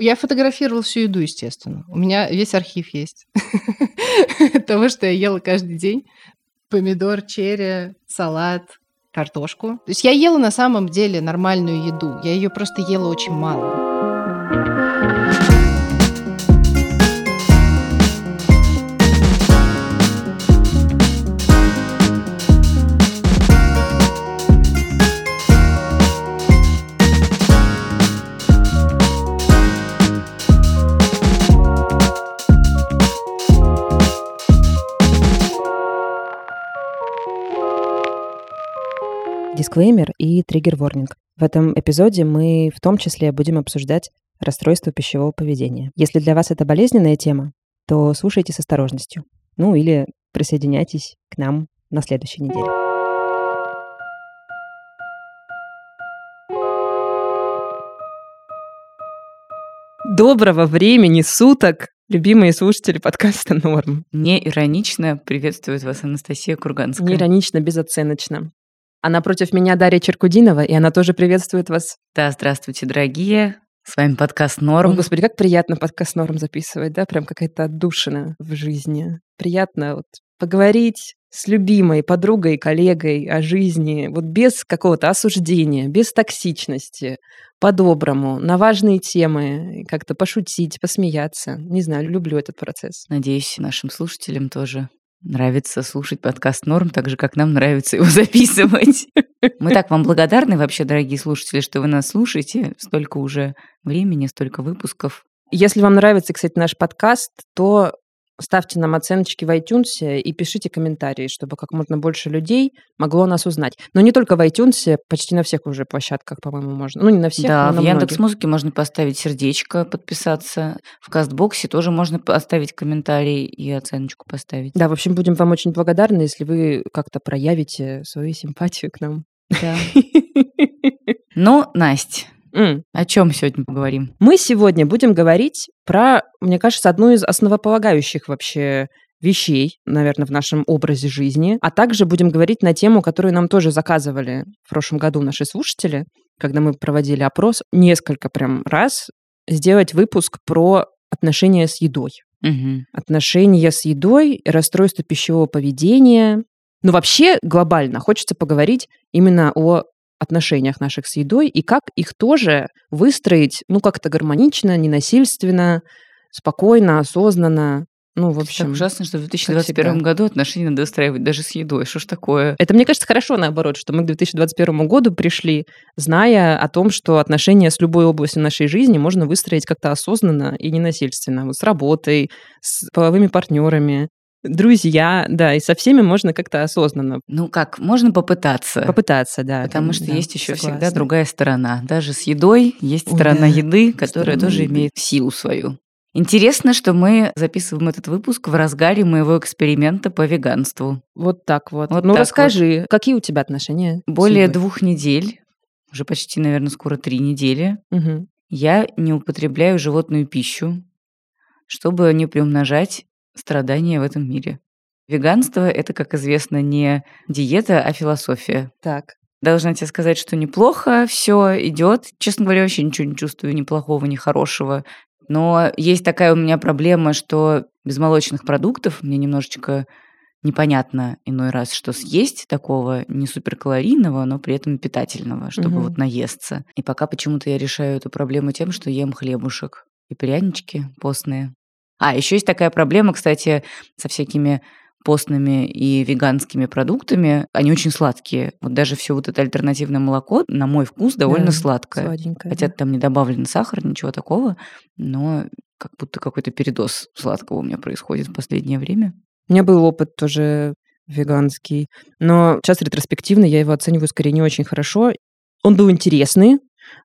Я фотографировала всю еду, естественно. У меня весь архив есть того, что я ела каждый день. Помидор, черри, салат, картошку. То есть я ела на самом деле нормальную еду. Я ее просто ела очень мало. Дисклеймер и триггер-ворнинг. В этом эпизоде мы в том числе будем обсуждать расстройство пищевого поведения. Если для вас это болезненная тема, то слушайте с осторожностью. Ну или присоединяйтесь к нам на следующей неделе. Доброго времени суток, любимые слушатели подкаста «Норм». Не иронично приветствует вас Анастасия Курганская. Не иронично, безоценочно. А напротив меня Дарья Черкудинова, и она тоже приветствует вас. Да, здравствуйте, дорогие. С вами подкаст «Норм». О, господи, как приятно подкаст «Норм» записывать, да? Прям какая-то отдушина в жизни. Приятно вот поговорить с любимой подругой, коллегой о жизни, вот без какого-то осуждения, без токсичности, по-доброму, на важные темы, как-то пошутить, посмеяться. Не знаю, люблю этот процесс. Надеюсь, нашим слушателям тоже нравится слушать подкаст «Норм», так же, как нам нравится его записывать. Мы так вам благодарны вообще, дорогие слушатели, что вы нас слушаете. Столько уже времени, столько выпусков. Если вам нравится, кстати, наш подкаст, то ставьте нам оценочки в iTunes и пишите комментарии, чтобы как можно больше людей могло нас узнать. Но не только в iTunes, почти на всех уже площадках, по-моему, можно. Ну, не на всех, Да, но в на Яндекс многих. Музыке можно поставить сердечко, подписаться. В Кастбоксе тоже можно поставить комментарий и оценочку поставить. Да, в общем, будем вам очень благодарны, если вы как-то проявите свою симпатию к нам. Да. Ну, Настя, М. о чем сегодня поговорим? Мы сегодня будем говорить про, мне кажется, одну из основополагающих вообще вещей, наверное, в нашем образе жизни, а также будем говорить на тему, которую нам тоже заказывали в прошлом году наши слушатели, когда мы проводили опрос, несколько прям раз сделать выпуск про отношения с едой. Мгм. Отношения с едой, расстройство пищевого поведения. Ну, вообще, глобально хочется поговорить именно о отношениях наших с едой и как их тоже выстроить, ну, как-то гармонично, ненасильственно, спокойно, осознанно. Ну, в общем, ужасно, что в как 2021 всегда. году отношения надо устраивать даже с едой. Что ж такое? Это, мне кажется, хорошо наоборот, что мы к 2021 году пришли, зная о том, что отношения с любой областью нашей жизни можно выстроить как-то осознанно и ненасильственно. Вот с работой, с половыми партнерами, друзья, да, и со всеми можно как-то осознанно Ну как, можно попытаться. попытаться, да. Потому что да, есть еще всегда согласна. другая сторона. Даже с едой есть Ой, сторона да, еды, которая сторона тоже еды. имеет силу свою. Интересно, что мы записываем этот выпуск в разгаре моего эксперимента по веганству. Вот так вот. Вот ну, так расскажи, какие у тебя отношения? Более двух недель, уже почти, наверное, скоро три недели, Мгм. я не употребляю животную пищу, чтобы не приумножать страдания в этом мире. Веганство – это, как известно, не диета, а философия. Так. Должна тебе сказать, что неплохо, все идет. Честно говоря, вообще ничего не чувствую, ни плохого, ни хорошего. Но есть такая у меня проблема, что без молочных продуктов мне немножечко непонятно иной раз, что съесть такого не суперкалорийного, но при этом питательного, чтобы Мгм. вот наесться. И пока почему-то я решаю эту проблему тем, что ем хлебушек и прянички постные. А, еще есть такая проблема, кстати, со всякими постными и веганскими продуктами. Они очень сладкие. Вот даже все вот это альтернативное молоко, на мой вкус, довольно Да, сладкое. Сладенькое. Хотя да. там не добавлен сахар, ничего такого, но как будто какой-то передоз сладкого у меня происходит в последнее время. У меня был опыт тоже веганский, но сейчас ретроспективно я его оцениваю скорее не очень хорошо. Он был интересный,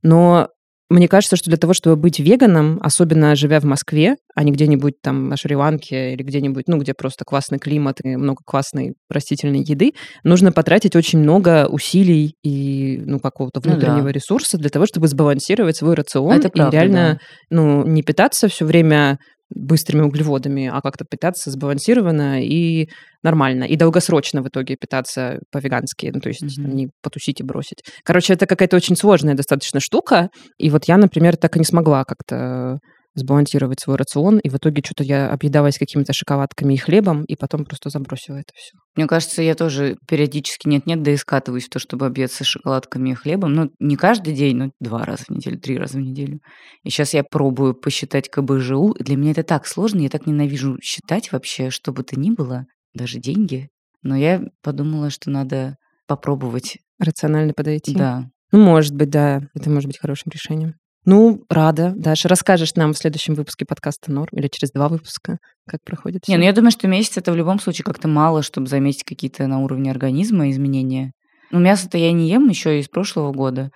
но мне кажется, что для того, чтобы быть веганом, особенно живя в Москве, а не где-нибудь там на Шри-Ланке или где-нибудь, ну, где просто классный климат и много классной растительной еды, нужно потратить очень много усилий и, ну, какого-то Ну да. внутреннего ресурса для того, чтобы сбалансировать свой рацион Это и правда, реально, да. ну, не питаться все время быстрыми углеводами, а как-то питаться сбалансированно и нормально. И долгосрочно в итоге питаться по-вегански, ну, то есть Мгм. не потусить и бросить. Короче, это какая-то очень сложная достаточно штука. И вот я, например, так и не смогла как-то сбалансировать свой рацион, и в итоге что-то я объедалась какими-то шоколадками и хлебом, и потом просто забросила это все. Мне кажется, я тоже периодически нет-нет, да и скатываюсь в то, чтобы объеться шоколадками и хлебом. Ну, не каждый день, но два раза в неделю, три раза в неделю. И сейчас я пробую посчитать КБЖУ. Для меня это так сложно, я так ненавижу считать вообще, что бы то ни было, даже деньги. Но я подумала, что надо попробовать. Рационально подойти. Да. Ну, может быть, да, это может быть хорошим решением. Ну, рада. Даша, расскажешь нам в следующем выпуске подкаста «Норм» или через два выпуска, как проходит Не, всё? ну я думаю, что месяц это в любом случае как-то мало, чтобы заметить какие-то на уровне организма изменения. Ну, мясо-то я не ем еще из прошлого года.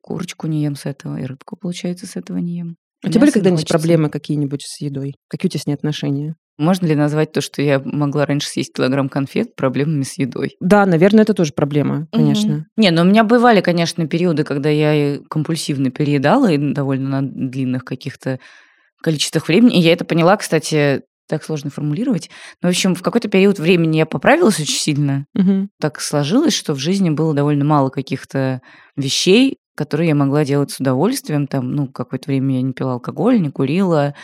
Курочку не ем с этого, и рыбку, получается, с этого не ем. У тебя были не когда-нибудь проблемы какие-нибудь с едой? Какие у тебя с ней отношения? Можно ли назвать то, что я могла раньше съесть килограмм конфет, проблемами с едой? Да, наверное, это тоже проблема, конечно. Мгм. Не, ну у меня бывали, конечно, периоды, когда я компульсивно переедала, и довольно на длинных каких-то количествах времени. И я это поняла, кстати, так сложно формулировать. Но, в общем, в какой-то период времени я поправилась очень сильно. Мгм. Так сложилось, что в жизни было довольно мало каких-то вещей, которые я могла делать с удовольствием. Там, ну, какое-то время я не пила алкоголь, не курила,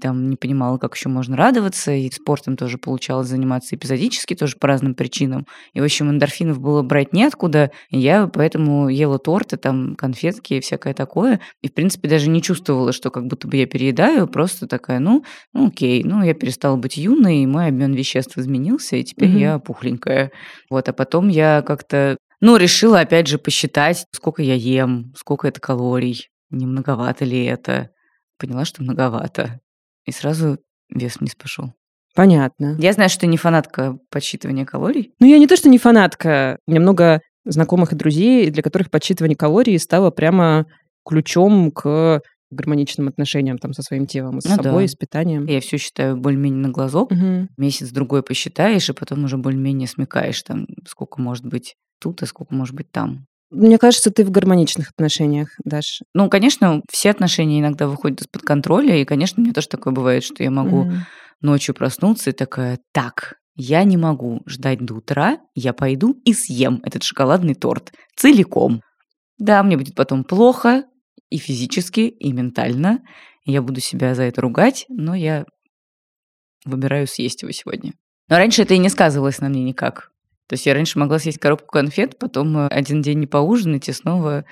там не понимала, как еще можно радоваться, и спортом тоже получалось заниматься эпизодически, тоже по разным причинам. И, в общем, эндорфинов было брать неоткуда, и я поэтому ела торты, там, конфетки и всякое такое, и, в принципе, даже не чувствовала, что как будто бы я переедаю, просто такая, ну, ну окей, ну, я перестала быть юной, и мой обмен веществ изменился, и теперь Мгм. я пухленькая. Вот, а потом я как-то, ну, решила, опять же, посчитать, сколько я ем, сколько это калорий, не многовато ли это. Поняла, что многовато. И сразу вес вниз пошел. Понятно. Я знаю, что ты не фанатка подсчитывания калорий. Ну, я не то, что не фанатка. У меня много знакомых и друзей, для которых подсчитывание калорий стало прямо ключом к гармоничным отношениям там со своим телом, с Ну собой, да. с питанием. Я все считаю более-менее на глазок. Мгм. Месяц-другой посчитаешь, и потом уже более-менее смекаешь, там, сколько может быть тут, а сколько может быть там. Мне кажется, ты в гармоничных отношениях, Даш. Ну, конечно, все отношения иногда выходят из-под контроля, и, конечно, меня тоже такое бывает, что я могу Мгм. ночью проснуться и такая, так, я не могу ждать до утра, я пойду и съем этот шоколадный торт целиком. Да, мне будет потом плохо и физически, и ментально. Я буду себя за это ругать, но я выбираю съесть его сегодня. Но раньше это и не сказывалось на мне никак. То есть я раньше могла съесть коробку конфет, потом э, один день не поужинать и снова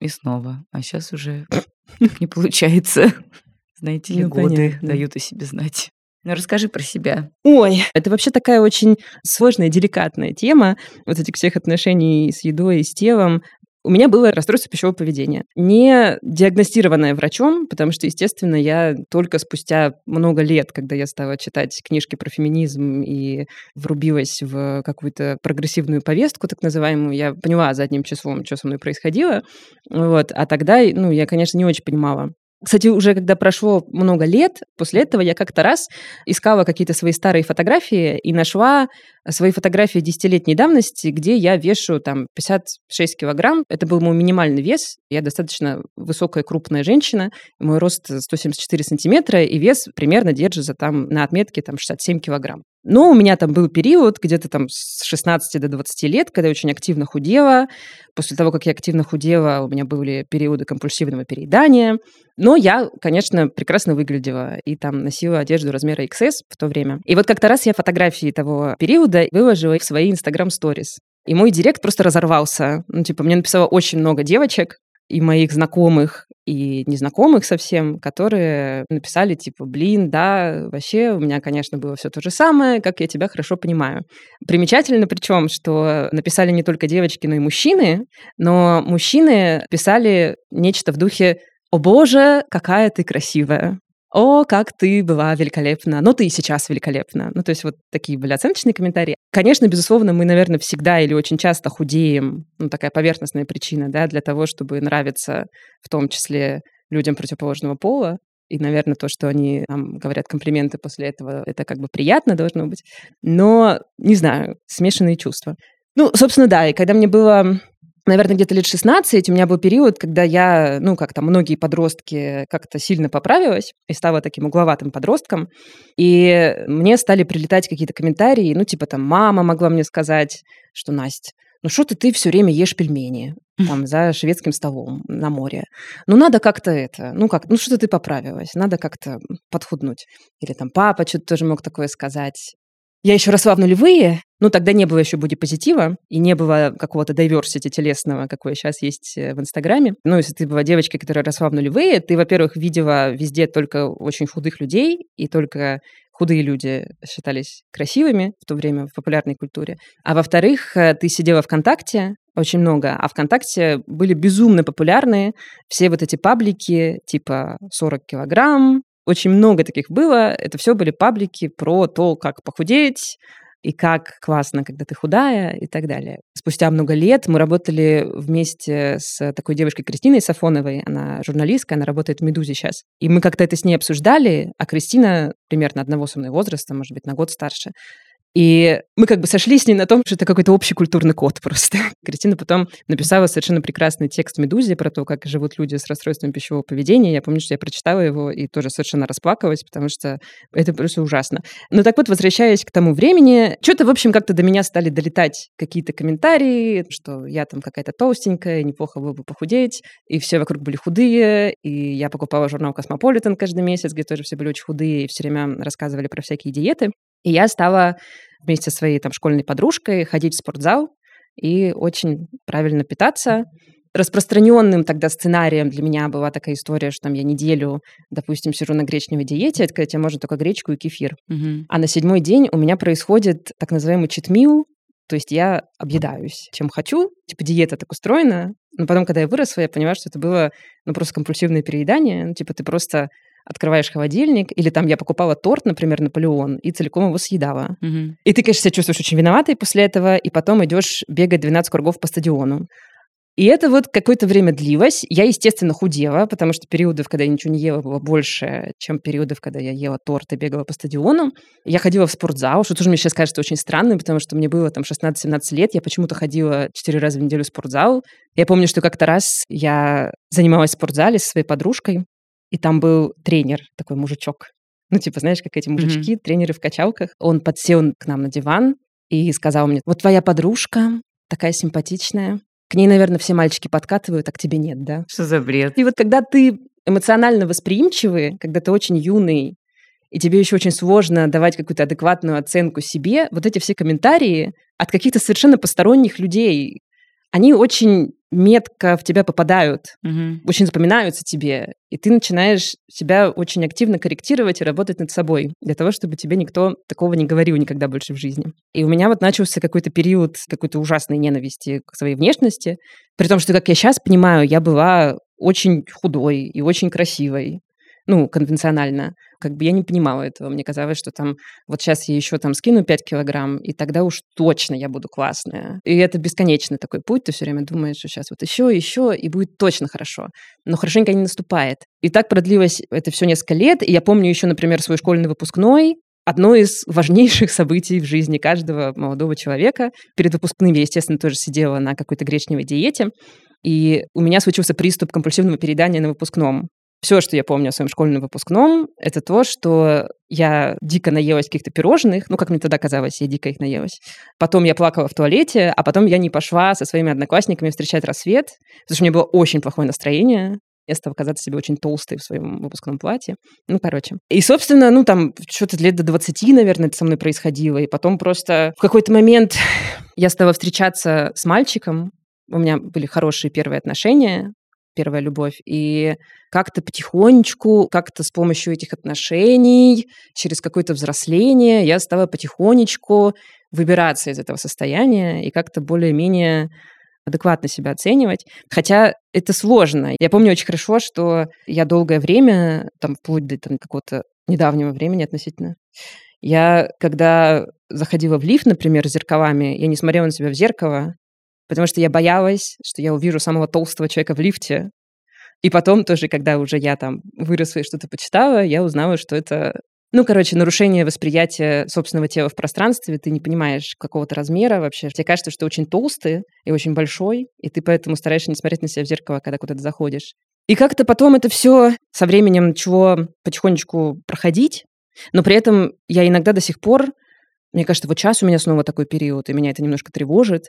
и снова. А сейчас уже не получается. Знаете ли, Ну, годы понятно. дают о себе знать. Ну, расскажи про себя. Ой, это вообще такая очень сложная, деликатная тема вот этих всех отношений с едой и с телом. У меня было расстройство пищевого поведения, не диагностированное врачом, потому что, естественно, я только спустя много лет, когда я стала читать книжки про феминизм и врубилась в какую-то прогрессивную повестку, так называемую, я поняла задним числом, что со мной происходило. Вот. А тогда, ну, я, конечно, не очень понимала, кстати, уже когда прошло много лет, после этого я как-то раз искала какие-то свои старые фотографии и нашла свои фотографии десятилетней давности, где я вешу там 56 килограмм. Это был мой минимальный вес. Я достаточно высокая, крупная женщина. Мой рост 174 сантиметра, и вес примерно держится там на отметке там 67 килограмм. Но у меня там был период где-то там с 16 до 20 лет, когда я очень активно худела. После того, как я активно худела, у меня были периоды компульсивного переедания. Но я, конечно, прекрасно выглядела и там носила одежду размера XS в то время. И вот как-то раз я фотографии того периода выложила в свои Instagram-сторис. И мой директ просто разорвался. Ну, типа, мне написало очень много девочек, и моих знакомых, и незнакомых совсем, которые написали, типа, блин, да, вообще у меня, конечно, было все то же самое, как я тебя хорошо понимаю. Примечательно причем, что написали не только девочки, но и мужчины, но мужчины писали нечто в духе «О боже, какая ты красивая!» «О, как ты была великолепна!» «Ну, ты и сейчас великолепна!» Ну, то есть вот такие были оценочные комментарии. Конечно, безусловно, мы, наверное, всегда или очень часто худеем, ну, такая поверхностная причина, да, для того, чтобы нравиться в том числе людям противоположного пола. И, наверное, то, что они нам говорят комплименты после этого, это как бы приятно должно быть. Но, не знаю, смешанные чувства. Ну, собственно, да, и когда мне было наверное, где-то лет 16 у меня был период, когда я, ну, как то многие подростки, как-то сильно поправилась и стала таким угловатым подростком. И мне стали прилетать какие-то комментарии, ну, типа там мама могла мне сказать, что Настя, ну что ты, ты все время ешь пельмени там за шведским столом на море. Ну надо как-то это, ну как, ну что ты поправилась, надо как-то подхуднуть. Или там папа что-то тоже мог такое сказать. Я еще росла в нулевые, ну, тогда не было еще бодипозитива, и не было какого-то diversity телесного, какое сейчас есть э, в Инстаграме. Ну, если ты была девочкой, которая росла в нулевые, ты, во-первых, видела везде только очень худых людей, и только худые люди считались красивыми в то время в популярной культуре. А во-вторых, э, ты сидела ВКонтакте очень много, а ВКонтакте были безумно популярны все вот эти паблики типа 40 килограмм, очень много таких было. Это все были паблики про то, как похудеть, и как классно, когда ты худая и так далее. Спустя много лет мы работали вместе с такой девушкой Кристиной Сафоновой, она журналистка, она работает в «Медузе» сейчас. И мы как-то это с ней обсуждали, а Кристина примерно одного со мной возраста, может быть, на год старше. И мы как бы сошлись с ней на том, что это какой-то общий культурный код просто. Кристина потом написала совершенно прекрасный текст «Медузе» про то, как живут люди с расстройством пищевого поведения. Я помню, что я прочитала его и тоже совершенно расплакалась, потому что это просто ужасно. Но так вот, возвращаясь к тому времени, что-то, в общем, как-то до меня стали долетать какие-то комментарии, что я там какая-то толстенькая, неплохо было бы похудеть, и все вокруг были худые, и я покупала журнал «Космополитен» каждый месяц, где тоже все были очень худые, и все время рассказывали про всякие диеты. И я стала вместе со своей там школьной подружкой ходить в спортзал и очень правильно питаться. Распространенным тогда сценарием для меня была такая история, что там я неделю, допустим, сижу на гречневой диете, это когда тебе можно только гречку и кефир. Мгм. А на седьмой день у меня происходит так называемый читмил, то есть я объедаюсь, чем хочу. Типа диета так устроена. Но потом, когда я выросла, я поняла, что это было ну, просто компульсивное переедание. Ну, типа ты просто открываешь холодильник, или там я покупала торт, например, Наполеон, и целиком его съедала. Мгм. И ты, конечно, себя чувствуешь очень виноватой после этого, и потом идешь бегать 12 кругов по стадиону. И это вот какое-то время длилось. Я, естественно, худела, потому что периодов, когда я ничего не ела, было больше, чем периодов, когда я ела торт и бегала по стадиону. Я ходила в спортзал, что тоже мне сейчас кажется очень странным, потому что мне было там 16-17 лет, я почему-то ходила 4 раза в неделю в спортзал. Я помню, что как-то раз я занималась в спортзале со своей подружкой, и там был тренер, такой мужичок. Ну, типа, знаешь, как эти мужички, тренеры в качалках. Он подсел к нам на диван и сказал мне, вот твоя подружка такая симпатичная. К ней, наверное, все мальчики подкатывают, а к тебе нет, да? Что за бред? И вот когда ты эмоционально восприимчивый, когда ты очень юный, и тебе еще очень сложно давать какую-то адекватную оценку себе, вот эти все комментарии от каких-то совершенно посторонних людей, они очень метко в тебя попадают, Мгм. очень запоминаются тебе, и ты начинаешь себя очень активно корректировать и работать над собой для того, чтобы тебе никто такого не говорил никогда больше в жизни. И у меня вот начался какой-то период какой-то ужасной ненависти к своей внешности, при том, что, как я сейчас понимаю, я была очень худой и очень красивой, ну, конвенционально. Как бы я не понимала этого. Мне казалось, что там вот сейчас я еще там скину 5 килограмм, и тогда уж точно я буду классная. И это бесконечный такой путь. Ты все время думаешь, что сейчас вот еще, еще, и будет точно хорошо. Но хорошенько не наступает. И так продлилось это все несколько лет. И я помню еще, например, свой школьный выпускной, одно из важнейших событий в жизни каждого молодого человека. Перед выпускным я, естественно, тоже сидела на какой-то гречневой диете. И у меня случился приступ компульсивного переедания на выпускном. Все, что я помню о своем школьном выпускном, это то, что я дико наелась каких-то пирожных, ну, как мне тогда казалось, я дико их наелась. Потом я плакала в туалете, а потом я не пошла со своими одноклассниками встречать рассвет, потому что у меня было очень плохое настроение. Я стала казаться себе очень толстой в своем выпускном платье. Ну, короче. И, собственно, ну, там, что-то лет до 20, наверное, это со мной происходило. И потом просто в какой-то момент я стала встречаться с мальчиком. У меня были хорошие первые отношения, первая любовь. И как-то потихонечку, как-то с помощью этих отношений, через какое-то взросление я стала потихонечку выбираться из этого состояния и как-то более-менее адекватно себя оценивать. Хотя это сложно. Я помню очень хорошо, что я долгое время, там, вплоть до там, какого-то недавнего времени относительно, я, когда заходила в лифт, например, с зеркалами, я не смотрела на себя в зеркало, потому что я боялась, что я увижу самого толстого человека в лифте. И потом тоже, когда уже я там выросла и что-то почитала, я узнала, что это Ну, короче, нарушение восприятия собственного тела в пространстве, ты не понимаешь какого-то размера вообще. Тебе кажется, что ты очень толстый и очень большой, и ты поэтому стараешься не смотреть на себя в зеркало, когда куда-то заходишь. И как-то потом это все со временем начало потихонечку проходить, но при этом я иногда до сих пор, мне кажется, вот сейчас у меня снова такой период, и меня это немножко тревожит.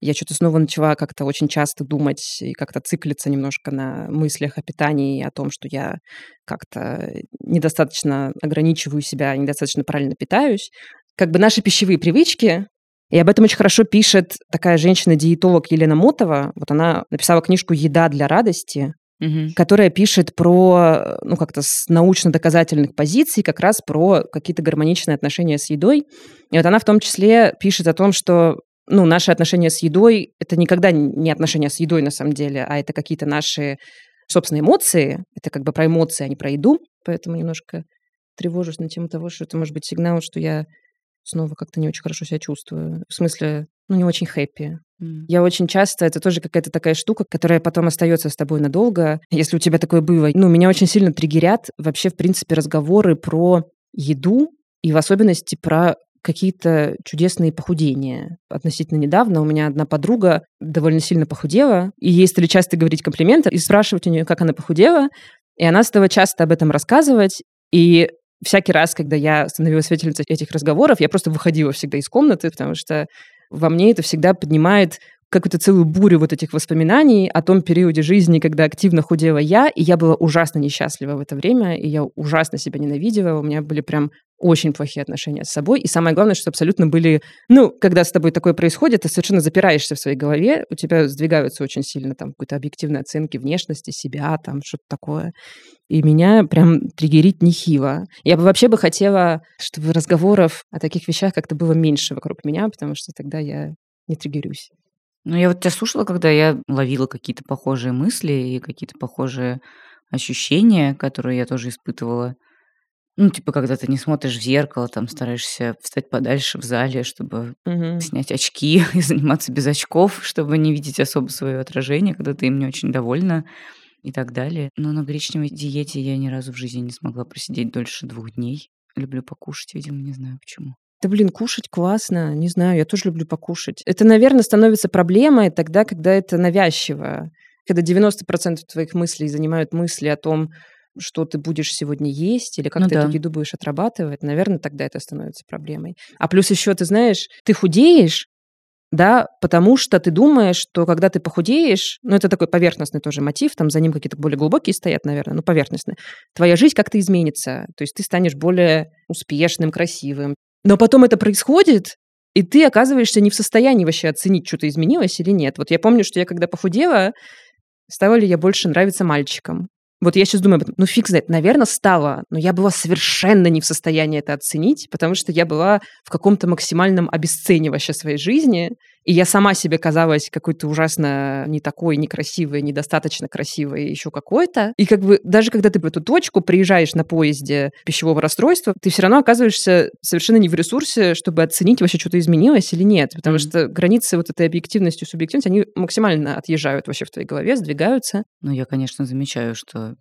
Я что-то снова начала как-то очень часто думать и как-то циклиться немножко на мыслях о питании, о том, что я как-то недостаточно ограничиваю себя, недостаточно правильно питаюсь. Как бы наши пищевые привычки, и об этом очень хорошо пишет такая женщина-диетолог Елена Мотова. Вот она написала книжку «Еда для радости», угу. которая пишет про, ну, как-то с научно-доказательных позиций, как раз про какие-то гармоничные отношения с едой. И вот она в том числе пишет о том, что ну, наши отношения с едой — это никогда не отношения с едой на самом деле, а это какие-то наши собственные эмоции. Это как бы про эмоции, а не про еду. Поэтому немножко тревожусь на тему того, что это может быть сигнал, что я снова как-то не очень хорошо себя чувствую. В смысле, ну, не очень хэппи. Mm. Я очень часто, это тоже какая-то такая штука, которая потом остается с тобой надолго, если у тебя такое было. Ну, меня очень сильно триггерят вообще, в принципе, разговоры про еду, и в особенности про какие-то чудесные похудения. Относительно недавно у меня одна подруга довольно сильно похудела, и ей стали часто говорить комплименты и спрашивать у нее, как она похудела, и она стала часто об этом рассказывать, и всякий раз, когда я становилась свидетельницей этих разговоров, я просто выходила всегда из комнаты, потому что во мне это всегда поднимает какую-то целую бурю вот этих воспоминаний о том периоде жизни, когда активно худела я, и я была ужасно несчастлива в это время, и я ужасно себя ненавидела, у меня были прям очень плохие отношения с собой. И самое главное, что абсолютно были... Ну, когда с тобой такое происходит, ты совершенно запираешься в своей голове, у тебя сдвигаются очень сильно там какой-то объективной оценки внешности, себя, там что-то такое. И меня прям триггерит нехило. Я бы вообще бы хотела, чтобы разговоров о таких вещах как-то было меньше вокруг меня, потому что тогда я не триггерюсь. Ну, я вот тебя слушала, когда я ловила какие-то похожие мысли и какие-то похожие ощущения, которые я тоже испытывала. Ну, типа, когда ты не смотришь в зеркало, там стараешься встать подальше в зале, чтобы угу. снять очки и заниматься без очков, чтобы не видеть особо свое отражение, когда ты им не очень довольна и так далее. Но на гречневой диете я ни разу в жизни не смогла просидеть дольше двух дней. Люблю покушать, видимо, не знаю почему. Да, блин, кушать классно. Не знаю, я тоже люблю покушать. Это, наверное, становится проблемой тогда, когда это навязчиво. Когда 90% твоих мыслей занимают мысли о том, что ты будешь сегодня есть или как ну, ты да. эту еду будешь отрабатывать, наверное, тогда это становится проблемой. А плюс еще, ты знаешь, ты худеешь, да, потому что ты думаешь, что когда ты похудеешь, ну, это такой поверхностный тоже мотив, там за ним какие-то более глубокие стоят, наверное, ну, поверхностные, твоя жизнь как-то изменится, то есть ты станешь более успешным, красивым. Но потом это происходит, и ты оказываешься не в состоянии вообще оценить, что-то изменилось или нет. Вот я помню, что я когда похудела, стала ли я больше нравиться мальчикам. Вот я сейчас думаю об этом. Ну, фиг знает, наверное, стало, но я была совершенно не в состоянии это оценить, потому что я была в каком-то максимальном обесценивании своей жизни, и я сама себе казалась какой-то ужасно не такой, некрасивой, недостаточно красивой, еще какой-то. И как бы даже когда ты в эту точку приезжаешь на поезде пищевого расстройства, ты все равно оказываешься совершенно не в ресурсе, чтобы оценить вообще что-то изменилось или нет. Потому mm-hmm. что границы вот этой объективности и субъективности, они максимально отъезжают вообще в твоей голове, сдвигаются. Ну, я, конечно, замечаю, что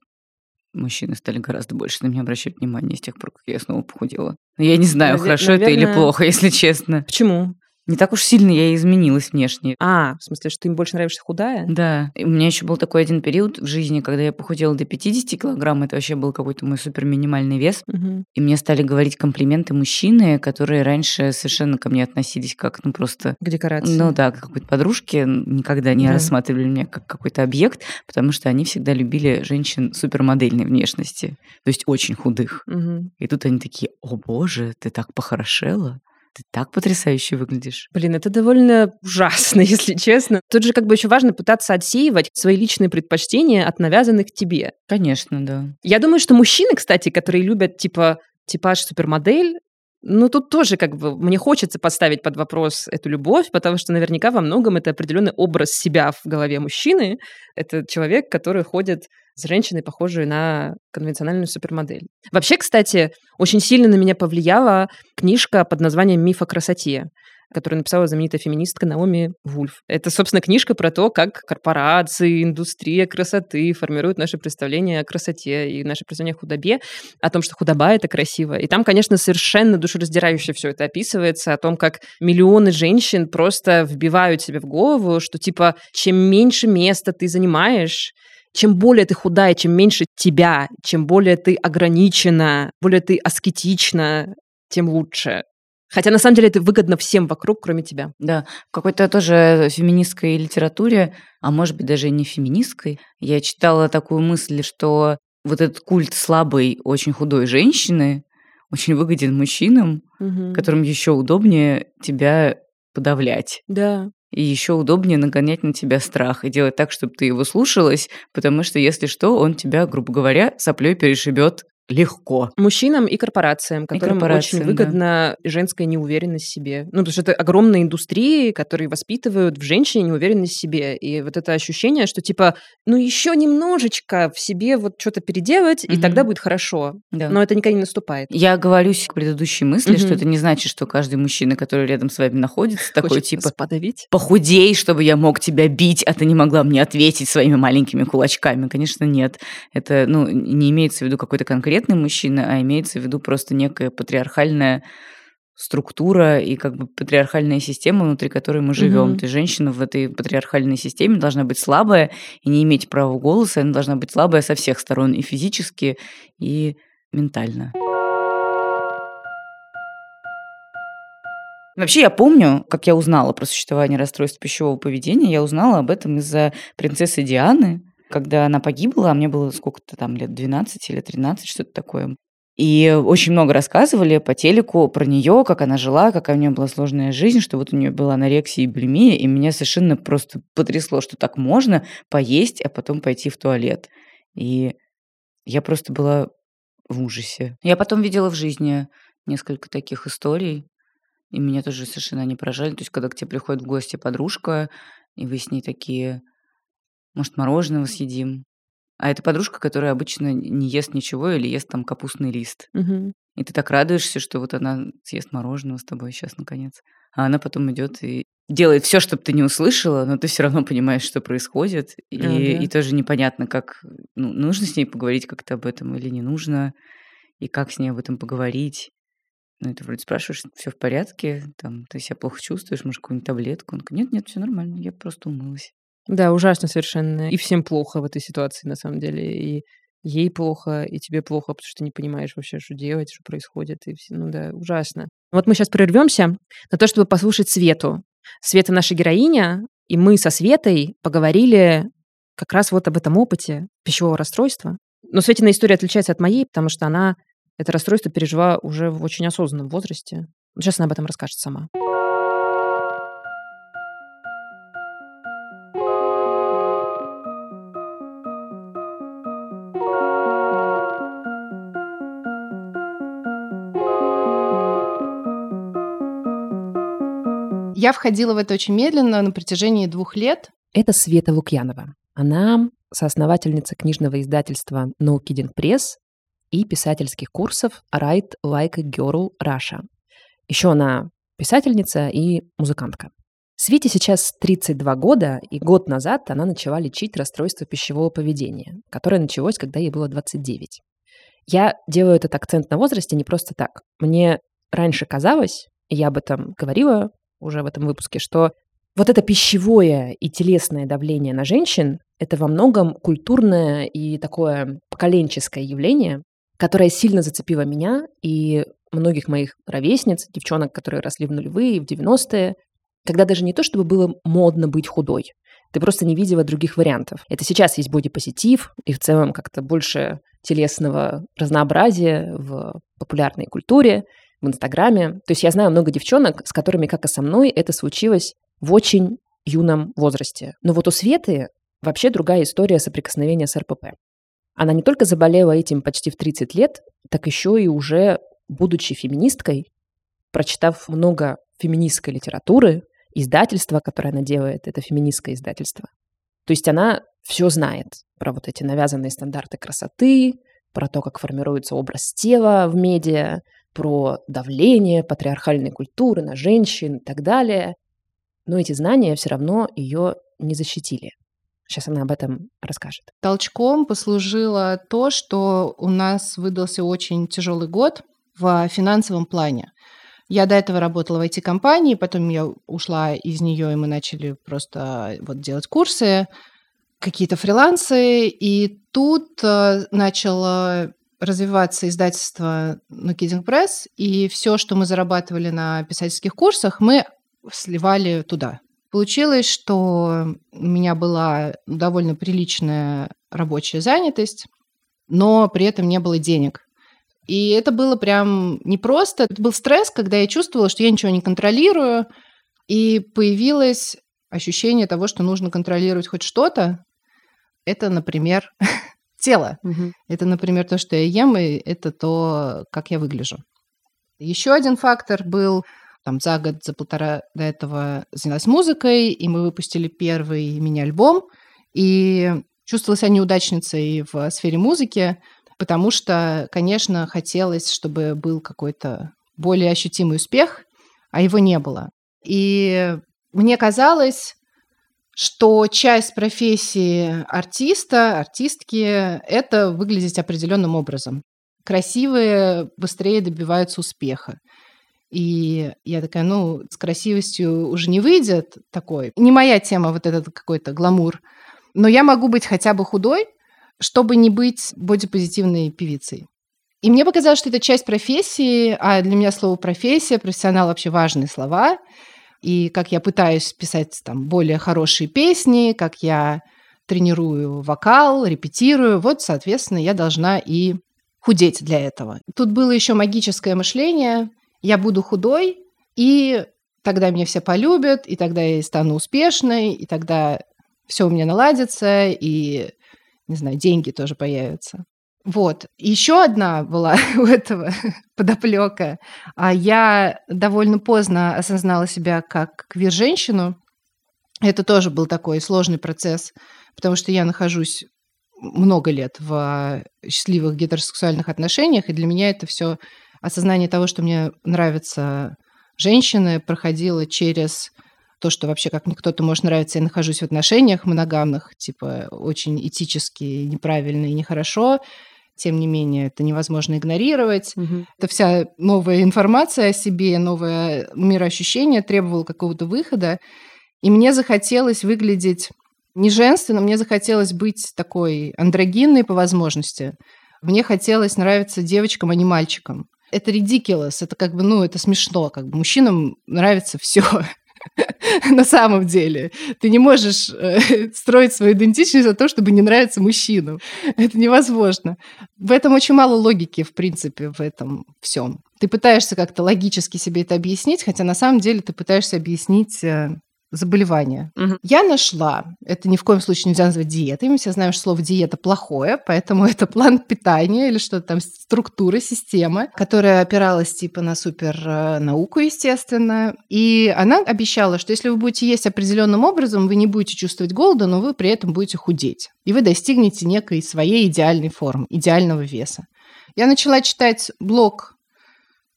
мужчины стали гораздо больше на меня обращать внимание с тех пор, как я снова похудела. я не знаю, Навер- хорошо наверное... это или плохо, если честно. Почему? Не так уж сильно я изменилась внешне. А, в смысле, что ты им больше нравишься худая? Да. И у меня еще был такой один период в жизни, когда я похудела до 50 килограмм. Это вообще был какой-то мой супер минимальный вес. Угу. И мне стали говорить комплименты мужчины, которые раньше совершенно ко мне относились как, ну, просто... К декорации. Ну да, как какой-то подружки. Никогда не да. рассматривали меня как какой-то объект, потому что они всегда любили женщин супермодельной внешности. То есть очень худых. Угу. И тут они такие, о боже, ты так похорошела ты так потрясающе выглядишь. Блин, это довольно ужасно, если честно. Тут же как бы еще важно пытаться отсеивать свои личные предпочтения от навязанных тебе. Конечно, да. Я думаю, что мужчины, кстати, которые любят типа типаж супермодель, ну, тут тоже как бы мне хочется поставить под вопрос эту любовь, потому что наверняка во многом это определенный образ себя в голове мужчины. Это человек, который ходит с женщиной, похожей на конвенциональную супермодель. Вообще, кстати, очень сильно на меня повлияла книжка под названием «Миф о красоте». Которую написала знаменитая феминистка Наоми Вульф. Это, собственно, книжка про то, как корпорации, индустрия красоты формируют наше представление о красоте и наше представление о худобе, о том, что худоба — это красиво. И там, конечно, совершенно душераздирающе все это описывается, о том, как миллионы женщин просто вбивают себе в голову, что, типа, чем меньше места ты занимаешь, чем более ты худая, чем меньше тебя, чем более ты ограничена, более ты аскетична, тем лучше. Хотя на самом деле это выгодно всем вокруг, кроме тебя. Да, в какой-то тоже феминистской литературе, а может быть даже не феминистской, я читала такую мысль, что вот этот культ слабой, очень худой женщины очень выгоден мужчинам, Мгм. которым еще удобнее тебя подавлять. Да. И еще удобнее нагонять на тебя страх и делать так, чтобы ты его слушалась, потому что, если что, он тебя, грубо говоря, соплей перешибет легко. Мужчинам и корпорациям, которым корпорациям, очень выгодна женская неуверенность в себе. Ну, потому что это огромные индустрии, которые воспитывают в женщине неуверенность в себе. И вот это ощущение, что типа, ну, еще немножечко в себе вот что-то переделать, и Мгм. тогда будет хорошо. Да. Но это никогда не наступает. Я оговорюсь к предыдущей мысли, что Мгм. это не значит, что каждый мужчина, который рядом с вами находится, такой Хочет типа подавить. похудей, чтобы я мог тебя бить, а ты не могла мне ответить своими маленькими кулачками. Конечно, нет. Это ну, не имеется в виду какой-то конкретный мужчина, а имеется в виду просто некая патриархальная структура и как бы патриархальная система, внутри которой мы живем. То есть женщина в этой патриархальной системе должна быть слабая и не иметь права голоса, она должна быть слабая со всех сторон, и физически, и ментально. Вообще, я помню, как я узнала про существование расстройств пищевого поведения. Я узнала об этом из-за принцессы Дианы, когда она погибла, а мне было сколько-то там лет 12 или 13, что-то такое. И очень много рассказывали по телеку про нее, как она жила, какая у нее была сложная жизнь, что вот у нее была анорексия и булимия, и меня совершенно просто потрясло, что так можно поесть, а потом пойти в туалет. И я просто была в ужасе. Я потом видела в жизни несколько таких историй, и меня тоже совершенно не поражали. То есть, когда к тебе приходит в гости подружка, и вы с ней такие, может, мороженого съедим? А это подружка, которая обычно не ест ничего или ест там капустный лист. Мгм. И ты так радуешься, что вот она съест мороженого с тобой сейчас, наконец. А она потом идет и делает все, чтобы ты не услышала, но ты все равно понимаешь, что происходит. И, А, да. и тоже непонятно, как ну, нужно с ней поговорить как-то об этом или не нужно, и как с ней об этом поговорить. Ну, и ты вроде спрашиваешь, все в порядке, там, ты себя плохо чувствуешь, может, какую-нибудь таблетку? Он говорит, нет, нет, все нормально, я просто умылась. Да, ужасно совершенно. И всем плохо в этой ситуации, на самом деле. И ей плохо, и тебе плохо, потому что ты не понимаешь вообще, что делать, что происходит. И все, ну да, ужасно. Вот мы сейчас прервемся на то, чтобы послушать Свету. Света наша героиня, и мы со Светой поговорили как раз вот об этом опыте пищевого расстройства. Но Светина история отличается от моей, потому что она это расстройство пережила уже в очень осознанном возрасте. Сейчас она об этом расскажет сама. Я входила в это очень медленно на протяжении двух лет. Это Света Лукьянова. Она соосновательница книжного издательства No Kidding Press и писательских курсов Write Like a Girl Russia. Еще она писательница и музыкантка. Свете сейчас 32 года, и год назад она начала лечить расстройство пищевого поведения, которое началось, когда ей было 29. Я делаю этот акцент на возрасте не просто так. Мне раньше казалось, и я об этом говорила уже в этом выпуске, что вот это пищевое и телесное давление на женщин – это во многом культурное и такое поколенческое явление, которое сильно зацепило меня и многих моих ровесниц, девчонок, которые росли в нулевые, в 90-е, когда даже не то, чтобы было модно быть худой, ты просто не видела других вариантов. Это сейчас есть бодипозитив, и в целом как-то больше телесного разнообразия в популярной культуре, в Инстаграме. То есть я знаю много девчонок, с которыми, как и со мной, это случилось в очень юном возрасте. Но вот у Светы вообще другая история соприкосновения с РПП. Она не только заболела этим почти в 30 лет, так еще и уже, будучи феминисткой, прочитав много феминистской литературы, издательство, которое она делает, это феминистское издательство. То есть она все знает про вот эти навязанные стандарты красоты, про то, как формируется образ тела в медиа, про давление патриархальной культуры на женщин и так далее. Но эти знания все равно ее не защитили. Сейчас она об этом расскажет. Толчком послужило то, что у нас выдался очень тяжелый год в финансовом плане. Я до этого работала в IT-компании, потом я ушла из нее, и мы начали просто вот делать курсы, какие-то фрилансы, и тут э, начало развиваться издательство Kidding Press, и все, что мы зарабатывали на писательских курсах, мы сливали туда. Получилось, что у меня была довольно приличная рабочая занятость, но при этом не было денег. И это было прям непросто. Это был стресс, когда я чувствовала, что я ничего не контролирую, и появилось ощущение того, что нужно контролировать хоть что-то. Это, например, тело. Угу. Это, например, то, что я ем, и это то, как я выгляжу. Еще один фактор был там за год, за полтора до этого занялась музыкой, и мы выпустили первый мини-альбом, и чувствовала себя неудачницей в сфере музыки, потому что, конечно, хотелось, чтобы был какой-то более ощутимый успех, а его не было. И мне казалось, что часть профессии артиста, артистки – это выглядеть определенным образом. Красивые быстрее добиваются успеха. И я такая, ну, с красивостью уже не выйдет такой. Не моя тема вот этот какой-то гламур. Но я могу быть хотя бы худой, чтобы не быть бодипозитивной певицей. И мне показалось, что это часть профессии, а для меня слово профессия, профессионал вообще важные слова – и как я пытаюсь писать там более хорошие песни, как я тренирую вокал, репетирую, вот, соответственно, я должна и худеть для этого. Тут было еще магическое мышление. Я буду худой, и тогда меня все полюбят, и тогда я стану успешной, и тогда все у меня наладится, и, не знаю, деньги тоже появятся. Вот. Еще одна была у этого подоплека. А я довольно поздно осознала себя как квир-женщину. Это тоже был такой сложный процесс, потому что я нахожусь много лет в счастливых гетеросексуальных отношениях, и для меня это все осознание того, что мне нравятся женщины, проходило через то, что вообще как мне кто-то может нравиться, я нахожусь в отношениях моногамных, типа очень этически неправильно и нехорошо, тем не менее, это невозможно игнорировать. Угу. Это вся новая информация о себе, новое мироощущение требовало какого-то выхода. И мне захотелось выглядеть не женственно, мне захотелось быть такой андрогинной по возможности. Мне хотелось нравиться девочкам, а не мальчикам. Это ridiculous, это как бы, ну, это смешно, как бы мужчинам нравится все. на самом деле. Ты не можешь э, строить свою идентичность за то, чтобы не нравиться мужчинам. Это невозможно. В этом очень мало логики, в принципе, в этом всем. Ты пытаешься как-то логически себе это объяснить, хотя на самом деле ты пытаешься объяснить э, заболевания. Угу. Я нашла, это ни в коем случае нельзя назвать диетой, мы все знаем, что слово диета плохое, поэтому это план питания или что-то там, структура, система, которая опиралась типа на супер э, науку, естественно. И она обещала, что если вы будете есть определенным образом, вы не будете чувствовать голода, но вы при этом будете худеть. И вы достигнете некой своей идеальной формы, идеального веса. Я начала читать блог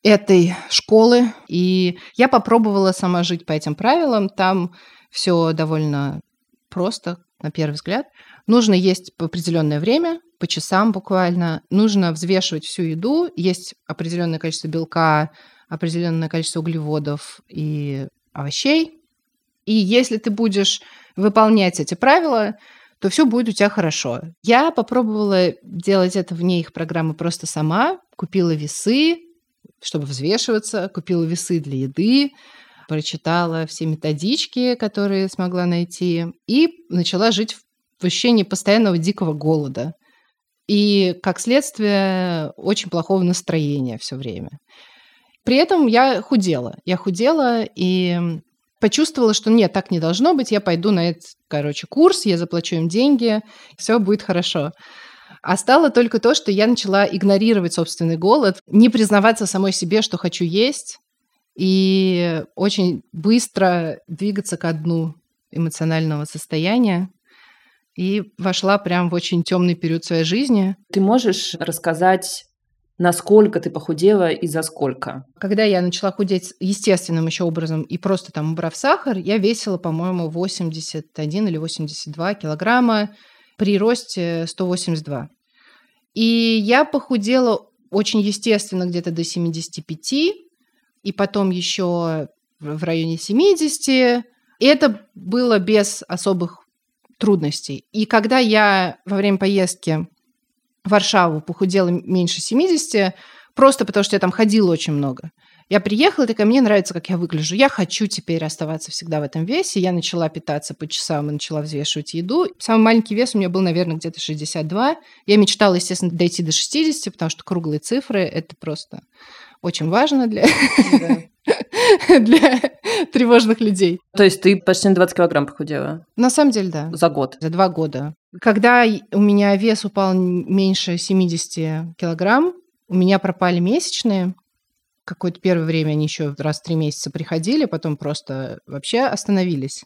этой школы. И я попробовала сама жить по этим правилам. Там все довольно просто, на первый взгляд. Нужно есть в определенное время, по часам буквально. Нужно взвешивать всю еду. Есть определенное количество белка, определенное количество углеводов и овощей. И если ты будешь выполнять эти правила, то все будет у тебя хорошо. Я попробовала делать это вне их программы просто сама, купила весы, чтобы взвешиваться, купила весы для еды, прочитала все методички, которые смогла найти, и начала жить в ощущении постоянного дикого голода. И, как следствие, очень плохого настроения все время. При этом я худела. Я худела и почувствовала, что нет, так не должно быть, я пойду на этот, короче, курс, я заплачу им деньги, все будет хорошо. А стало только то, что я начала игнорировать собственный голод, не признаваться самой себе, что хочу есть, и очень быстро двигаться ко дну эмоционального состояния. И вошла прям в очень темный период своей жизни. Ты можешь рассказать насколько ты похудела и за сколько? Когда я начала худеть естественным еще образом и просто там убрав сахар, я весила, по-моему, 81 или 82 килограмма при росте 182. И я похудела очень естественно где-то до 75, и потом еще в районе 70. И это было без особых трудностей. И когда я во время поездки в Варшаву похудела меньше 70, просто потому что я там ходила очень много. Я приехала, такая, мне нравится, как я выгляжу. Я хочу теперь оставаться всегда в этом весе. Я начала питаться по часам и начала взвешивать еду. Самый маленький вес у меня был, наверное, где-то 62. Я мечтала, естественно, дойти до 60, потому что круглые цифры – это просто очень важно для, для тревожных людей. То есть ты почти на 20 килограмм похудела? На самом деле, да. За год? За два года. Когда у меня вес упал меньше 70 килограмм, у меня пропали месячные. Какое-то первое время они еще раз в три месяца приходили, потом просто вообще остановились.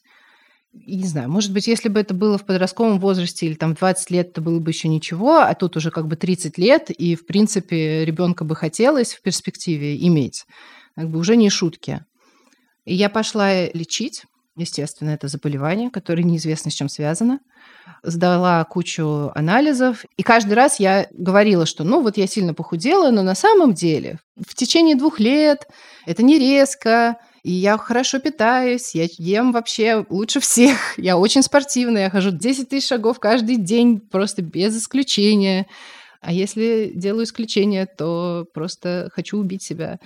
И не знаю, может быть, если бы это было в подростковом возрасте или там 20 лет, это было бы еще ничего, а тут уже как бы 30 лет, и, в принципе, ребенка бы хотелось в перспективе иметь. Как бы уже не шутки. И я пошла лечить, естественно, это заболевание, которое неизвестно с чем связано. Сдала кучу анализов. И каждый раз я говорила, что ну вот я сильно похудела, но на самом деле в течение двух лет это не резко, и я хорошо питаюсь, я ем вообще лучше всех. Я очень спортивная, я хожу 10 тысяч шагов каждый день, просто без исключения. А если делаю исключение, то просто хочу убить себя.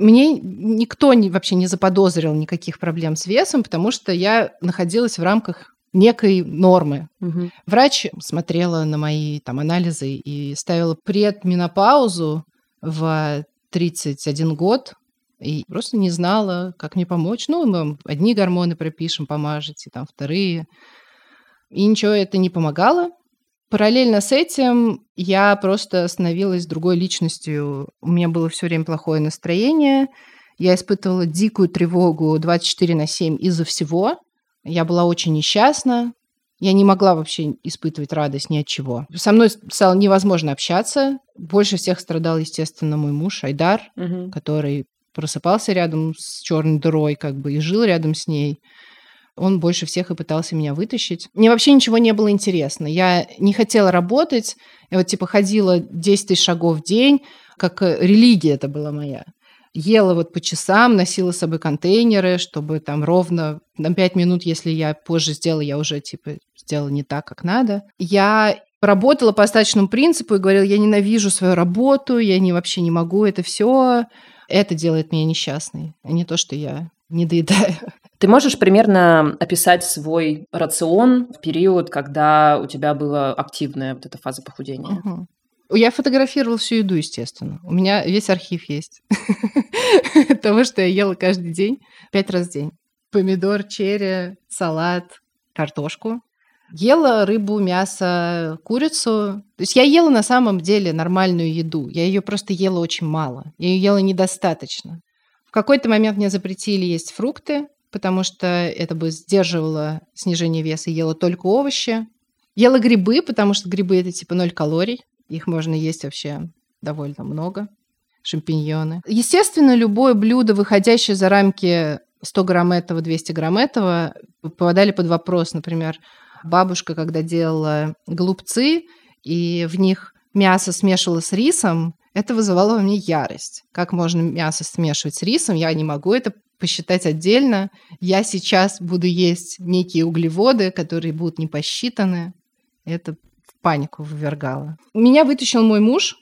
Мне никто не, вообще не заподозрил никаких проблем с весом, потому что я находилась в рамках некой нормы. Угу. Врач смотрела на мои там анализы и ставила предменопаузу в 31 год, и просто не знала, как мне помочь. Ну, мы одни гормоны пропишем, помажете, там вторые. И ничего это не помогало. Параллельно с этим я просто становилась другой личностью. У меня было все время плохое настроение. Я испытывала дикую тревогу 24 на 7 из-за всего. Я была очень несчастна. Я не могла вообще испытывать радость ни от чего. Со мной стало невозможно общаться. Больше всех страдал, естественно, мой муж Айдар, угу. который просыпался рядом с черной дырой, как бы, и жил рядом с ней он больше всех и пытался меня вытащить. Мне вообще ничего не было интересно. Я не хотела работать. Я вот типа ходила 10 тысяч шагов в день, как э, религия это была моя. Ела вот по часам, носила с собой контейнеры, чтобы там ровно на 5 минут, если я позже сделала, я уже типа сделала не так, как надо. Я работала по остаточному принципу и говорила, я ненавижу свою работу, я не, вообще не могу это все. Это делает меня несчастной, а не то, что я не доедаю. Ты можешь примерно описать свой рацион в период, когда у тебя была активная вот эта фаза похудения? Угу. Я фотографировала всю еду, естественно. У меня весь архив есть того, что я ела каждый день, пять раз в день. Помидор, черри, салат, картошку. Ела рыбу, мясо, курицу. То есть я ела на самом деле нормальную еду. Я ее просто ела очень мало. Я ее ела недостаточно. В какой-то момент мне запретили есть фрукты, потому что это бы сдерживало снижение веса. Ела только овощи. Ела грибы, потому что грибы это типа ноль калорий. Их можно есть вообще довольно много. Шампиньоны. Естественно, любое блюдо, выходящее за рамки 100 грамм этого, 200 грамм этого, попадали под вопрос. Например, бабушка, когда делала голубцы, и в них мясо смешивала с рисом, это вызывало во мне ярость. Как можно мясо смешивать с рисом? Я не могу это посчитать отдельно. Я сейчас буду есть некие углеводы, которые будут не посчитаны. Это в панику вывергало. Меня вытащил мой муж,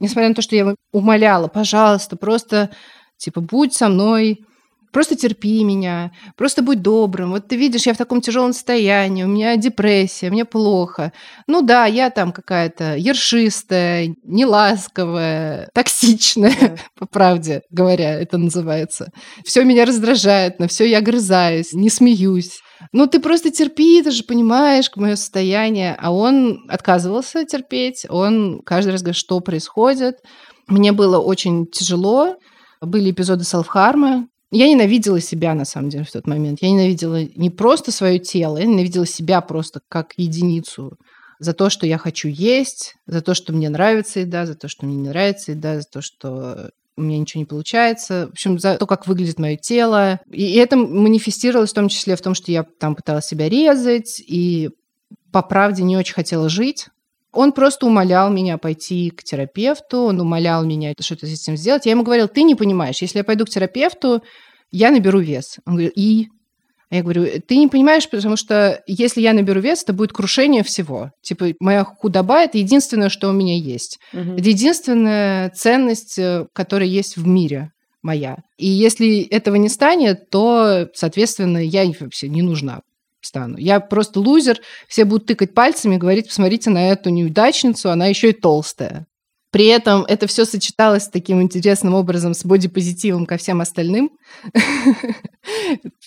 несмотря на то, что я его умоляла, пожалуйста, просто типа будь со мной, Просто терпи меня, просто будь добрым. Вот ты видишь, я в таком тяжелом состоянии, у меня депрессия, мне плохо. Ну да, я там какая-то ершистая, неласковая, токсичная, по правде говоря, это называется. Все меня раздражает, на все я грызаюсь, не смеюсь. Ну, ты просто терпи, ты же понимаешь мое состояние. А он отказывался терпеть. Он каждый раз говорит, что происходит. Мне было очень тяжело. Были эпизоды селфхарма, я ненавидела себя, на самом деле, в тот момент. Я ненавидела не просто свое тело, я ненавидела себя просто как единицу за то, что я хочу есть, за то, что мне нравится еда, за то, что мне не нравится еда, за то, что у меня ничего не получается. В общем, за то, как выглядит мое тело. И это манифестировалось в том числе в том, что я там пыталась себя резать и по правде не очень хотела жить. Он просто умолял меня пойти к терапевту, он умолял меня что-то с этим сделать. Я ему говорила, ты не понимаешь, если я пойду к терапевту, я наберу вес. Он говорит, и? А я говорю, ты не понимаешь, потому что если я наберу вес, это будет крушение всего. Типа, моя худоба – это единственное, что у меня есть. Угу. Это единственная ценность, э, которая есть в мире моя. И если этого не станет, то, соответственно, я вообще не нужна стану. Я просто лузер, все будут тыкать пальцами и говорить, посмотрите на эту неудачницу, она еще и толстая. При этом это все сочеталось таким интересным образом с бодипозитивом ко всем остальным.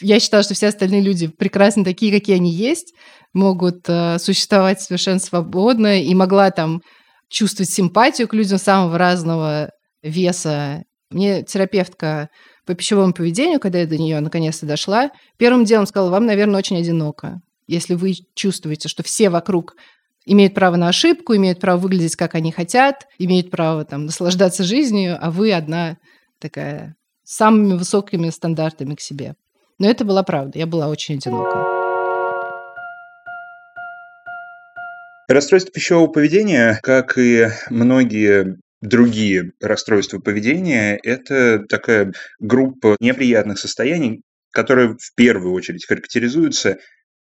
Я считала, что все остальные люди прекрасны такие, какие они есть, могут э, существовать совершенно свободно, и могла там чувствовать симпатию к людям самого разного веса. Мне терапевтка по пищевому поведению, когда я до нее наконец-то дошла, первым делом сказала, вам, наверное, очень одиноко. Если вы чувствуете, что все вокруг имеют право на ошибку, имеют право выглядеть, как они хотят, имеют право там наслаждаться жизнью, а вы одна такая с самыми высокими стандартами к себе. Но это была правда, я была очень одинока. Расстройство пищевого поведения, как и многие другие расстройства поведения – это такая группа неприятных состояний, которые в первую очередь характеризуются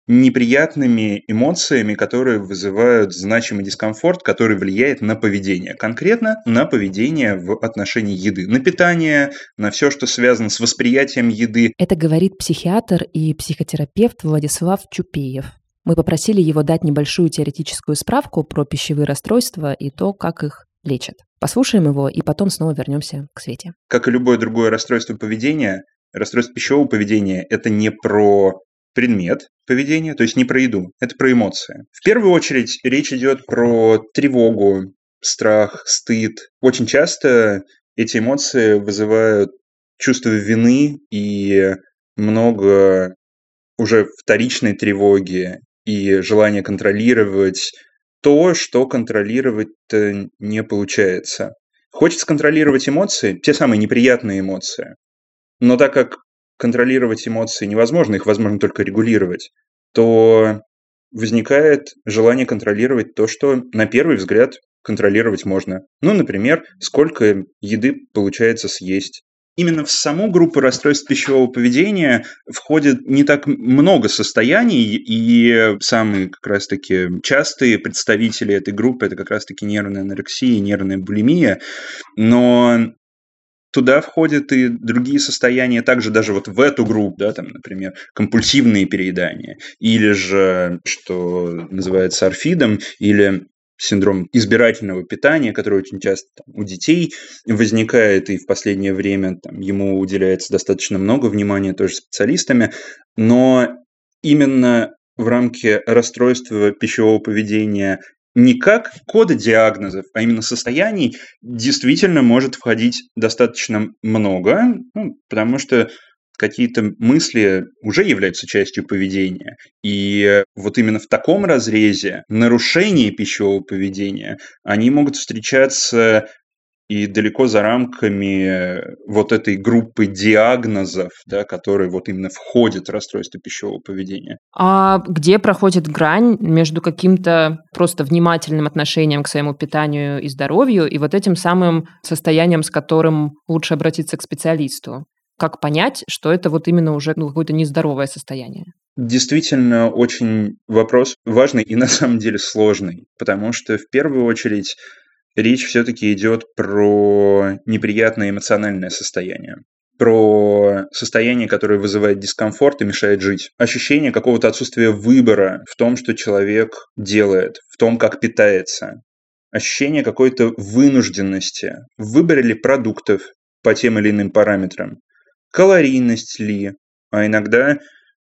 неприятными эмоциями, которые вызывают значимый дискомфорт, который влияет на поведение. Конкретно на поведение в отношении еды, на питание, на все, что связано с восприятием еды. Это говорит психиатр и психотерапевт Владислав Чупеев. Мы попросили его дать небольшую теоретическую справку про пищевые расстройства и то, как их лечат. Послушаем его и потом снова вернемся к Свете. Как и любое другое расстройство поведения, расстройство пищевого поведения – это не про предмет поведения, то есть не про еду, это про эмоции. В первую очередь речь идет про тревогу, страх, стыд. Очень часто эти эмоции вызывают чувство вины и много уже вторичной тревоги и желание контролировать то, что контролировать не получается. Хочется контролировать эмоции, те самые неприятные эмоции. Но так как контролировать эмоции невозможно, их возможно только регулировать, то возникает желание контролировать то, что на первый взгляд контролировать можно. Ну, например, сколько еды получается съесть, именно в саму группу расстройств пищевого поведения входит не так много состояний, и самые как раз-таки частые представители этой группы – это как раз-таки нервная анорексия нервная булимия, но туда входят и другие состояния, также даже вот в эту группу, да, там, например, компульсивные переедания, или же, что называется орфидом, или синдром избирательного питания, который очень часто там, у детей возникает, и в последнее время там, ему уделяется достаточно много внимания тоже специалистами, но именно в рамке расстройства пищевого поведения не как кода диагнозов, а именно состояний действительно может входить достаточно много, ну, потому что какие-то мысли уже являются частью поведения. И вот именно в таком разрезе нарушения пищевого поведения, они могут встречаться и далеко за рамками вот этой группы диагнозов, да, которые вот именно входят в расстройство пищевого поведения. А где проходит грань между каким-то просто внимательным отношением к своему питанию и здоровью и вот этим самым состоянием, с которым лучше обратиться к специалисту? Как понять, что это вот именно уже ну, какое-то нездоровое состояние? Действительно, очень вопрос важный и на самом деле сложный, потому что в первую очередь речь все-таки идет про неприятное эмоциональное состояние про состояние, которое вызывает дискомфорт и мешает жить. Ощущение какого-то отсутствия выбора в том, что человек делает, в том, как питается. Ощущение какой-то вынужденности в ли продуктов по тем или иным параметрам калорийность ли, а иногда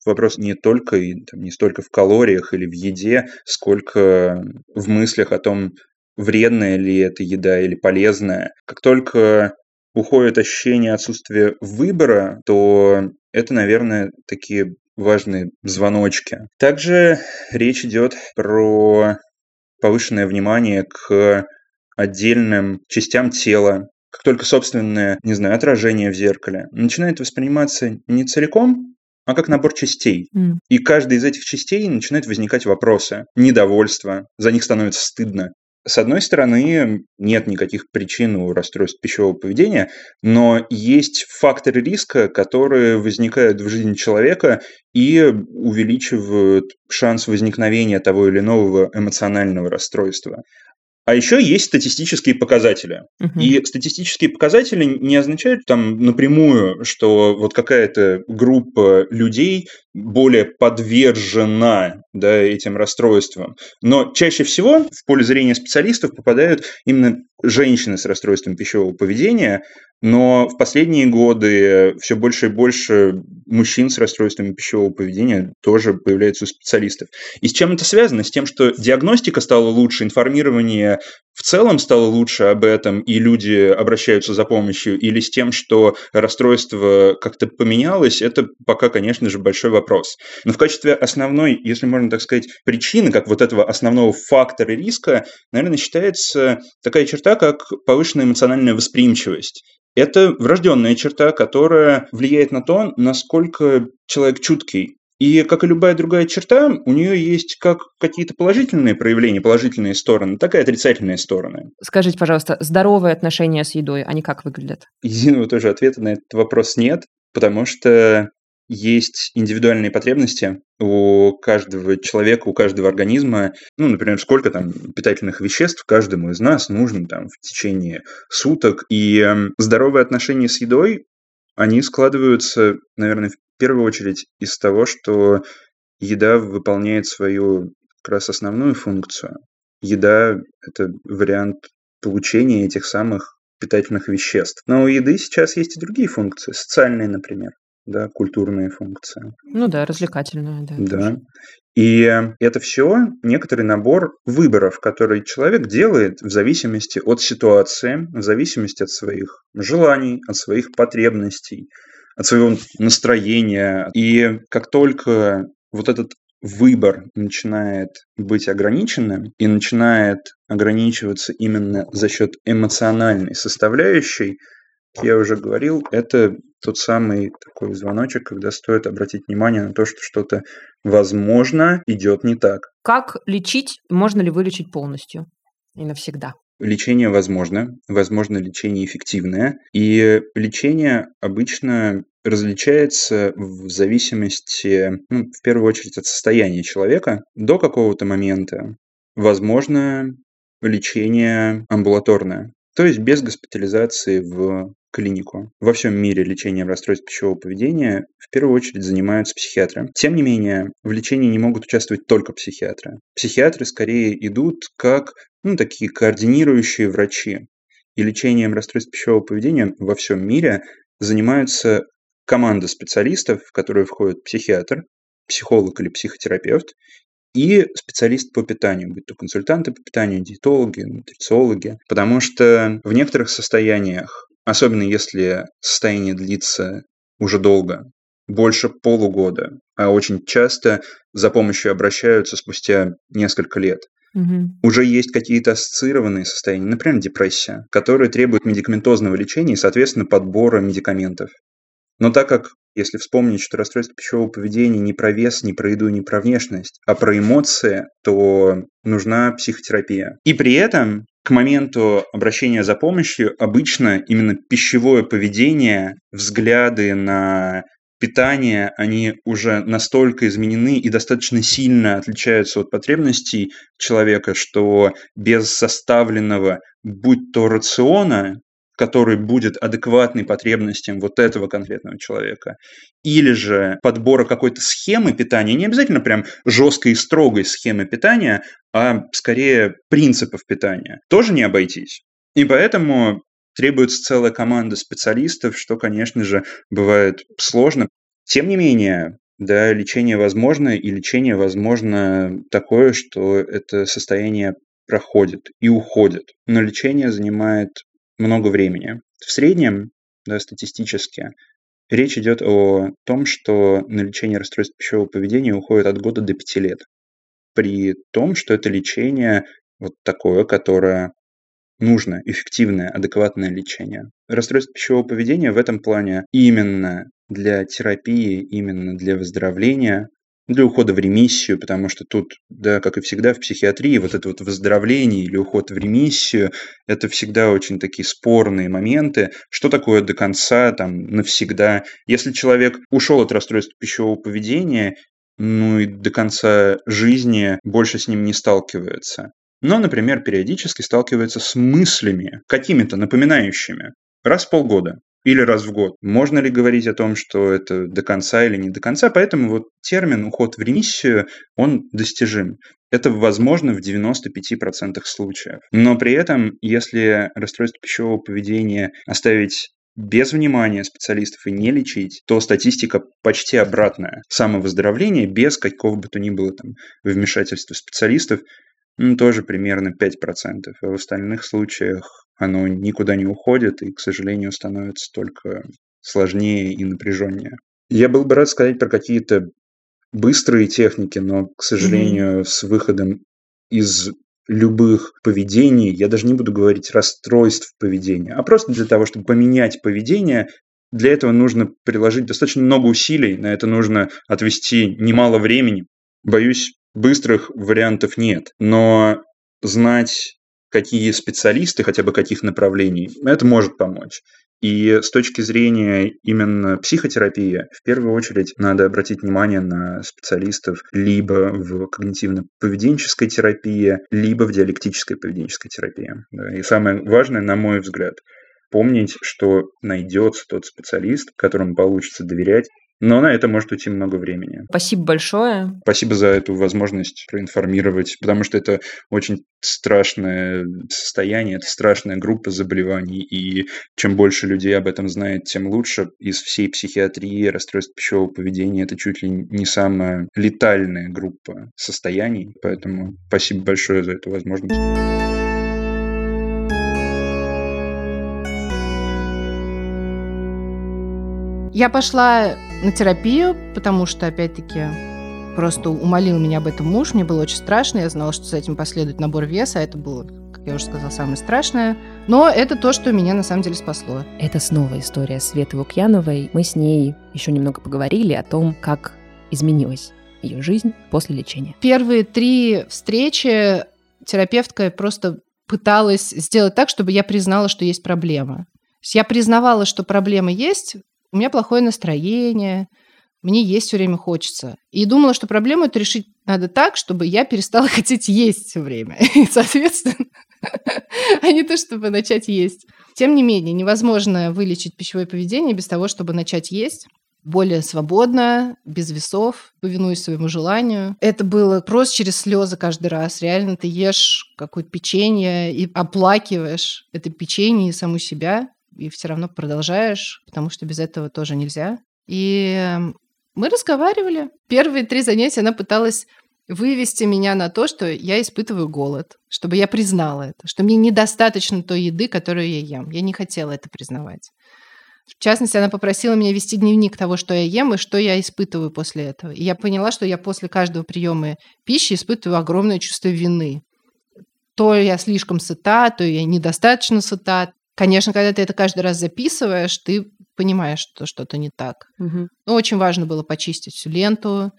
вопрос не только и там, не столько в калориях или в еде, сколько в мыслях о том, вредная ли эта еда или полезная. Как только уходит ощущение отсутствия выбора, то это, наверное, такие важные звоночки. Также речь идет про повышенное внимание к отдельным частям тела, как только собственное, не знаю, отражение в зеркале, начинает восприниматься не целиком, а как набор частей. Mm. И каждой из этих частей начинает возникать вопросы, недовольство, за них становится стыдно. С одной стороны, нет никаких причин у расстройств пищевого поведения, но есть факторы риска, которые возникают в жизни человека и увеличивают шанс возникновения того или иного эмоционального расстройства. А еще есть статистические показатели. Угу. И статистические показатели не означают там напрямую, что вот какая-то группа людей более подвержена да, этим расстройствам. Но чаще всего в поле зрения специалистов попадают именно женщины с расстройством пищевого поведения, но в последние годы все больше и больше мужчин с расстройствами пищевого поведения тоже появляются у специалистов. И с чем это связано? С тем, что диагностика стала лучше, информирование в целом стало лучше об этом, и люди обращаются за помощью, или с тем, что расстройство как-то поменялось, это пока, конечно же, большой вопрос. Но в качестве основной, если можно так сказать, причины, как вот этого основного фактора риска, наверное, считается такая черта, как повышенная эмоциональная восприимчивость. Это врожденная черта, которая влияет на то, насколько человек чуткий. И, как и любая другая черта, у нее есть как какие-то положительные проявления, положительные стороны, так и отрицательные стороны. Скажите, пожалуйста, здоровые отношения с едой, они как выглядят? Единого тоже ответа на этот вопрос нет, потому что есть индивидуальные потребности у каждого человека, у каждого организма. Ну, например, сколько там питательных веществ каждому из нас нужно там в течение суток. И эм, здоровые отношения с едой, они складываются, наверное, в первую очередь из того, что еда выполняет свою как раз основную функцию. Еда – это вариант получения этих самых питательных веществ. Но у еды сейчас есть и другие функции, социальные, например да, культурные функции. Ну да, развлекательные, да. Да. И это все некоторый набор выборов, которые человек делает в зависимости от ситуации, в зависимости от своих желаний, от своих потребностей, от своего настроения. И как только вот этот выбор начинает быть ограниченным и начинает ограничиваться именно за счет эмоциональной составляющей, я уже говорил, это тот самый такой звоночек, когда стоит обратить внимание на то, что что-то, возможно, идет не так. Как лечить? Можно ли вылечить полностью и навсегда? Лечение возможно, возможно лечение эффективное, и лечение обычно различается в зависимости, ну, в первую очередь, от состояния человека до какого-то момента. Возможно лечение амбулаторное, то есть без госпитализации в клинику. Во всем мире лечением расстройств пищевого поведения в первую очередь занимаются психиатры. Тем не менее, в лечении не могут участвовать только психиатры. Психиатры скорее идут как ну, такие координирующие врачи. И лечением расстройств пищевого поведения во всем мире занимаются команда специалистов, в которые входят психиатр, психолог или психотерапевт, и специалист по питанию, будь то консультанты по питанию, диетологи, нутрициологи, потому что в некоторых состояниях особенно если состояние длится уже долго, больше полугода, а очень часто за помощью обращаются спустя несколько лет. Угу. Уже есть какие-то ассоциированные состояния, например, депрессия, которые требуют медикаментозного лечения и, соответственно, подбора медикаментов. Но так как, если вспомнить, что расстройство пищевого поведения не про вес, не про еду, не про внешность, а про эмоции, то нужна психотерапия. И при этом к моменту обращения за помощью обычно именно пищевое поведение, взгляды на питание, они уже настолько изменены и достаточно сильно отличаются от потребностей человека, что без составленного, будь то рациона, который будет адекватный потребностям вот этого конкретного человека, или же подбора какой-то схемы питания, не обязательно прям жесткой и строгой схемы питания, а скорее принципов питания, тоже не обойтись. И поэтому требуется целая команда специалистов, что, конечно же, бывает сложно. Тем не менее, да, лечение возможно, и лечение возможно такое, что это состояние проходит и уходит. Но лечение занимает много времени. В среднем, да, статистически, речь идет о том, что на лечение расстройств пищевого поведения уходит от года до пяти лет. При том, что это лечение вот такое, которое нужно, эффективное, адекватное лечение. Расстройство пищевого поведения в этом плане именно для терапии, именно для выздоровления для ухода в ремиссию, потому что тут, да, как и всегда в психиатрии, вот это вот выздоровление или уход в ремиссию, это всегда очень такие спорные моменты. Что такое до конца, там, навсегда? Если человек ушел от расстройства пищевого поведения, ну и до конца жизни больше с ним не сталкивается. Но, например, периодически сталкивается с мыслями, какими-то напоминающими, раз в полгода или раз в год. Можно ли говорить о том, что это до конца или не до конца? Поэтому вот термин «уход в ремиссию», он достижим. Это возможно в 95% случаев. Но при этом, если расстройство пищевого поведения оставить без внимания специалистов и не лечить, то статистика почти обратная. Самовыздоровление без какого бы то ни было там вмешательства специалистов ну, тоже примерно 5%. А в остальных случаях оно никуда не уходит и, к сожалению, становится только сложнее и напряженнее. Я был бы рад сказать про какие-то быстрые техники, но, к сожалению, mm-hmm. с выходом из любых поведений, я даже не буду говорить расстройств поведения, а просто для того, чтобы поменять поведение, для этого нужно приложить достаточно много усилий, на это нужно отвести немало времени. Боюсь, быстрых вариантов нет, но знать какие специалисты, хотя бы каких направлений, это может помочь. И с точки зрения именно психотерапии, в первую очередь надо обратить внимание на специалистов либо в когнитивно-поведенческой терапии, либо в диалектической поведенческой терапии. И самое важное, на мой взгляд, помнить, что найдется тот специалист, которому получится доверять, но на это может уйти много времени. Спасибо большое. Спасибо за эту возможность проинформировать, потому что это очень страшное состояние, это страшная группа заболеваний, и чем больше людей об этом знает, тем лучше. Из всей психиатрии расстройств пищевого поведения это чуть ли не самая летальная группа состояний, поэтому спасибо большое за эту возможность. Я пошла на терапию, потому что, опять-таки, просто умолил меня об этом муж. Мне было очень страшно. Я знала, что с этим последует набор веса. А это было, как я уже сказала, самое страшное. Но это то, что меня на самом деле спасло. Это снова история Светы Лукьяновой. Мы с ней еще немного поговорили о том, как изменилась ее жизнь после лечения. Первые три встречи терапевтка просто пыталась сделать так, чтобы я признала, что есть проблема. Я признавала, что проблема есть, у меня плохое настроение, мне есть все время хочется. И думала, что проблему эту решить надо так, чтобы я перестала хотеть есть все время. И, соответственно, а не то, чтобы начать есть. Тем не менее, невозможно вылечить пищевое поведение без того, чтобы начать есть более свободно, без весов, повинуясь своему желанию. Это было просто через слезы каждый раз. Реально ты ешь какое-то печенье и оплакиваешь это печенье и саму себя и все равно продолжаешь, потому что без этого тоже нельзя. И мы разговаривали. Первые три занятия она пыталась вывести меня на то, что я испытываю голод, чтобы я признала это, что мне недостаточно той еды, которую я ем. Я не хотела это признавать. В частности, она попросила меня вести дневник того, что я ем и что я испытываю после этого. И я поняла, что я после каждого приема пищи испытываю огромное чувство вины. То я слишком сыта, то я недостаточно сыта, Конечно, когда ты это каждый раз записываешь, ты понимаешь, что что-то не так. Угу. Ну, очень важно было почистить всю ленту,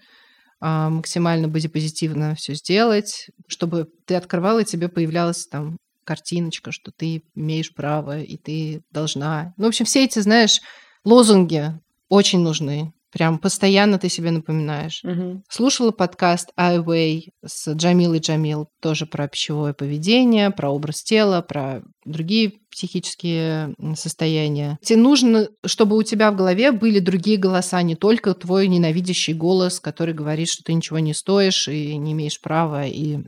а, максимально бодипозитивно все сделать, чтобы ты открывала, и тебе появлялась там картиночка, что ты имеешь право, и ты должна. Ну, в общем, все эти, знаешь, лозунги очень нужны. Прям постоянно ты себе напоминаешь. Угу. Слушала подкаст I Way с Джамилой Джамил, тоже про пищевое поведение, про образ тела, про другие психические состояния. Тебе нужно, чтобы у тебя в голове были другие голоса, не только твой ненавидящий голос, который говорит, что ты ничего не стоишь и не имеешь права, и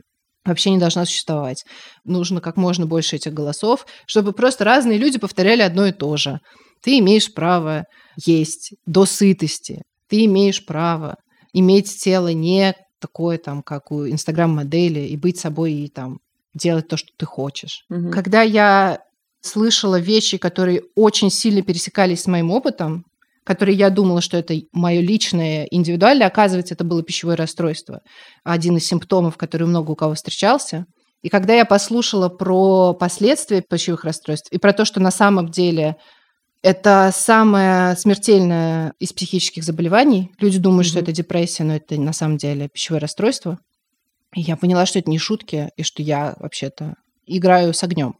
вообще не должна существовать. Нужно как можно больше этих голосов, чтобы просто разные люди повторяли одно и то же. Ты имеешь право есть до сытости. Ты имеешь право иметь тело не такое, там, как у инстаграм-модели, и быть собой, и там делать то, что ты хочешь. Угу. Когда я слышала вещи, которые очень сильно пересекались с моим опытом, которые я думала, что это мое личное, индивидуальное, оказывается, это было пищевое расстройство. Один из симптомов, который много у кого встречался. И когда я послушала про последствия пищевых расстройств и про то, что на самом деле это самое смертельное из психических заболеваний. Люди думают, mm-hmm. что это депрессия, но это на самом деле пищевое расстройство. И я поняла, что это не шутки, и что я вообще-то играю с огнем.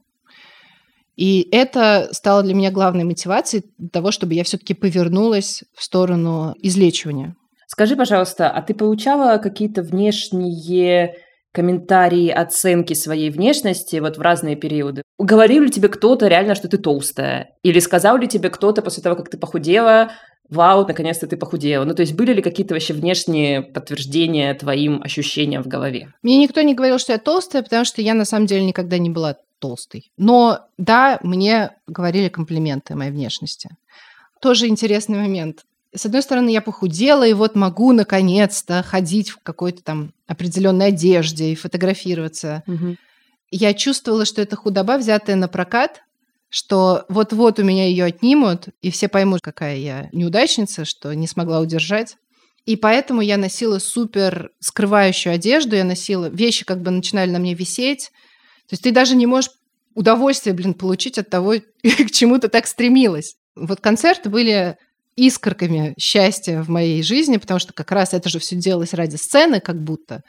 И это стало для меня главной мотивацией для того, чтобы я все-таки повернулась в сторону излечивания. Скажи, пожалуйста, а ты получала какие-то внешние комментарии, оценки своей внешности вот в разные периоды. Говорил ли тебе кто-то реально, что ты толстая? Или сказал ли тебе кто-то после того, как ты похудела, вау, наконец-то ты похудела? Ну, то есть были ли какие-то вообще внешние подтверждения твоим ощущениям в голове? Мне никто не говорил, что я толстая, потому что я на самом деле никогда не была толстой. Но да, мне говорили комплименты моей внешности. Тоже интересный момент с одной стороны, я похудела, и вот могу наконец-то ходить в какой-то там определенной одежде и фотографироваться. Угу. Я чувствовала, что это худоба, взятая на прокат, что вот-вот у меня ее отнимут, и все поймут, какая я неудачница, что не смогла удержать. И поэтому я носила супер скрывающую одежду, я носила вещи, как бы начинали на мне висеть. То есть ты даже не можешь удовольствие, блин, получить от того, к чему ты так стремилась. Вот концерты были искорками счастья в моей жизни, потому что как раз это же все делалось ради сцены, как будто.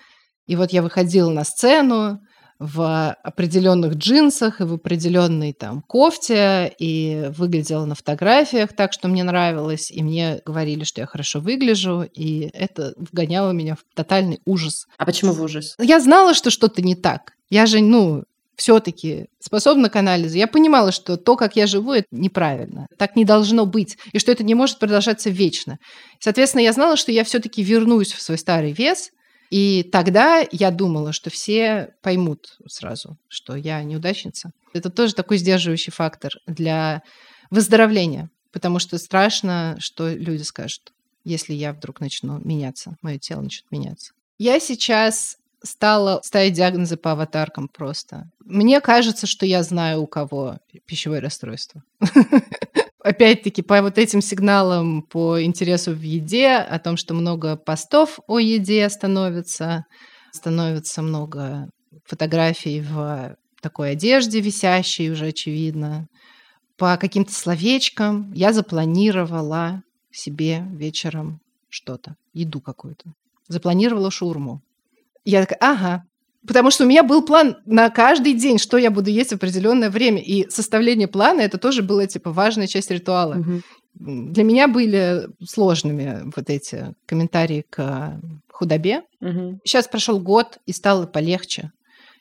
И вот я выходила на сцену в определенных джинсах и в определенной там кофте, и выглядела на фотографиях так, что мне нравилось, и мне говорили, что я хорошо выгляжу, и это вгоняло меня в тотальный ужас. А почему в ужас? Я знала, что что-то не так. Я же, ну, все-таки способна к анализу, я понимала, что то, как я живу, это неправильно. Так не должно быть. И что это не может продолжаться вечно. Соответственно, я знала, что я все-таки вернусь в свой старый вес. И тогда я думала, что все поймут сразу, что я неудачница. Это тоже такой сдерживающий фактор для выздоровления. Потому что страшно, что люди скажут, если я вдруг начну меняться, мое тело начнет меняться. Я сейчас стала ставить диагнозы по аватаркам просто. Мне кажется, что я знаю, у кого пищевое расстройство. Опять-таки, по вот этим сигналам по интересу в еде, о том, что много постов о еде становится, становится много фотографий в такой одежде висящей, уже очевидно. По каким-то словечкам я запланировала себе вечером что-то, еду какую-то. Запланировала шурму. Я такая, ага. Потому что у меня был план на каждый день, что я буду есть в определенное время. И составление плана это тоже было типа важная часть ритуала. Угу. Для меня были сложными вот эти комментарии к худобе. Угу. Сейчас прошел год, и стало полегче.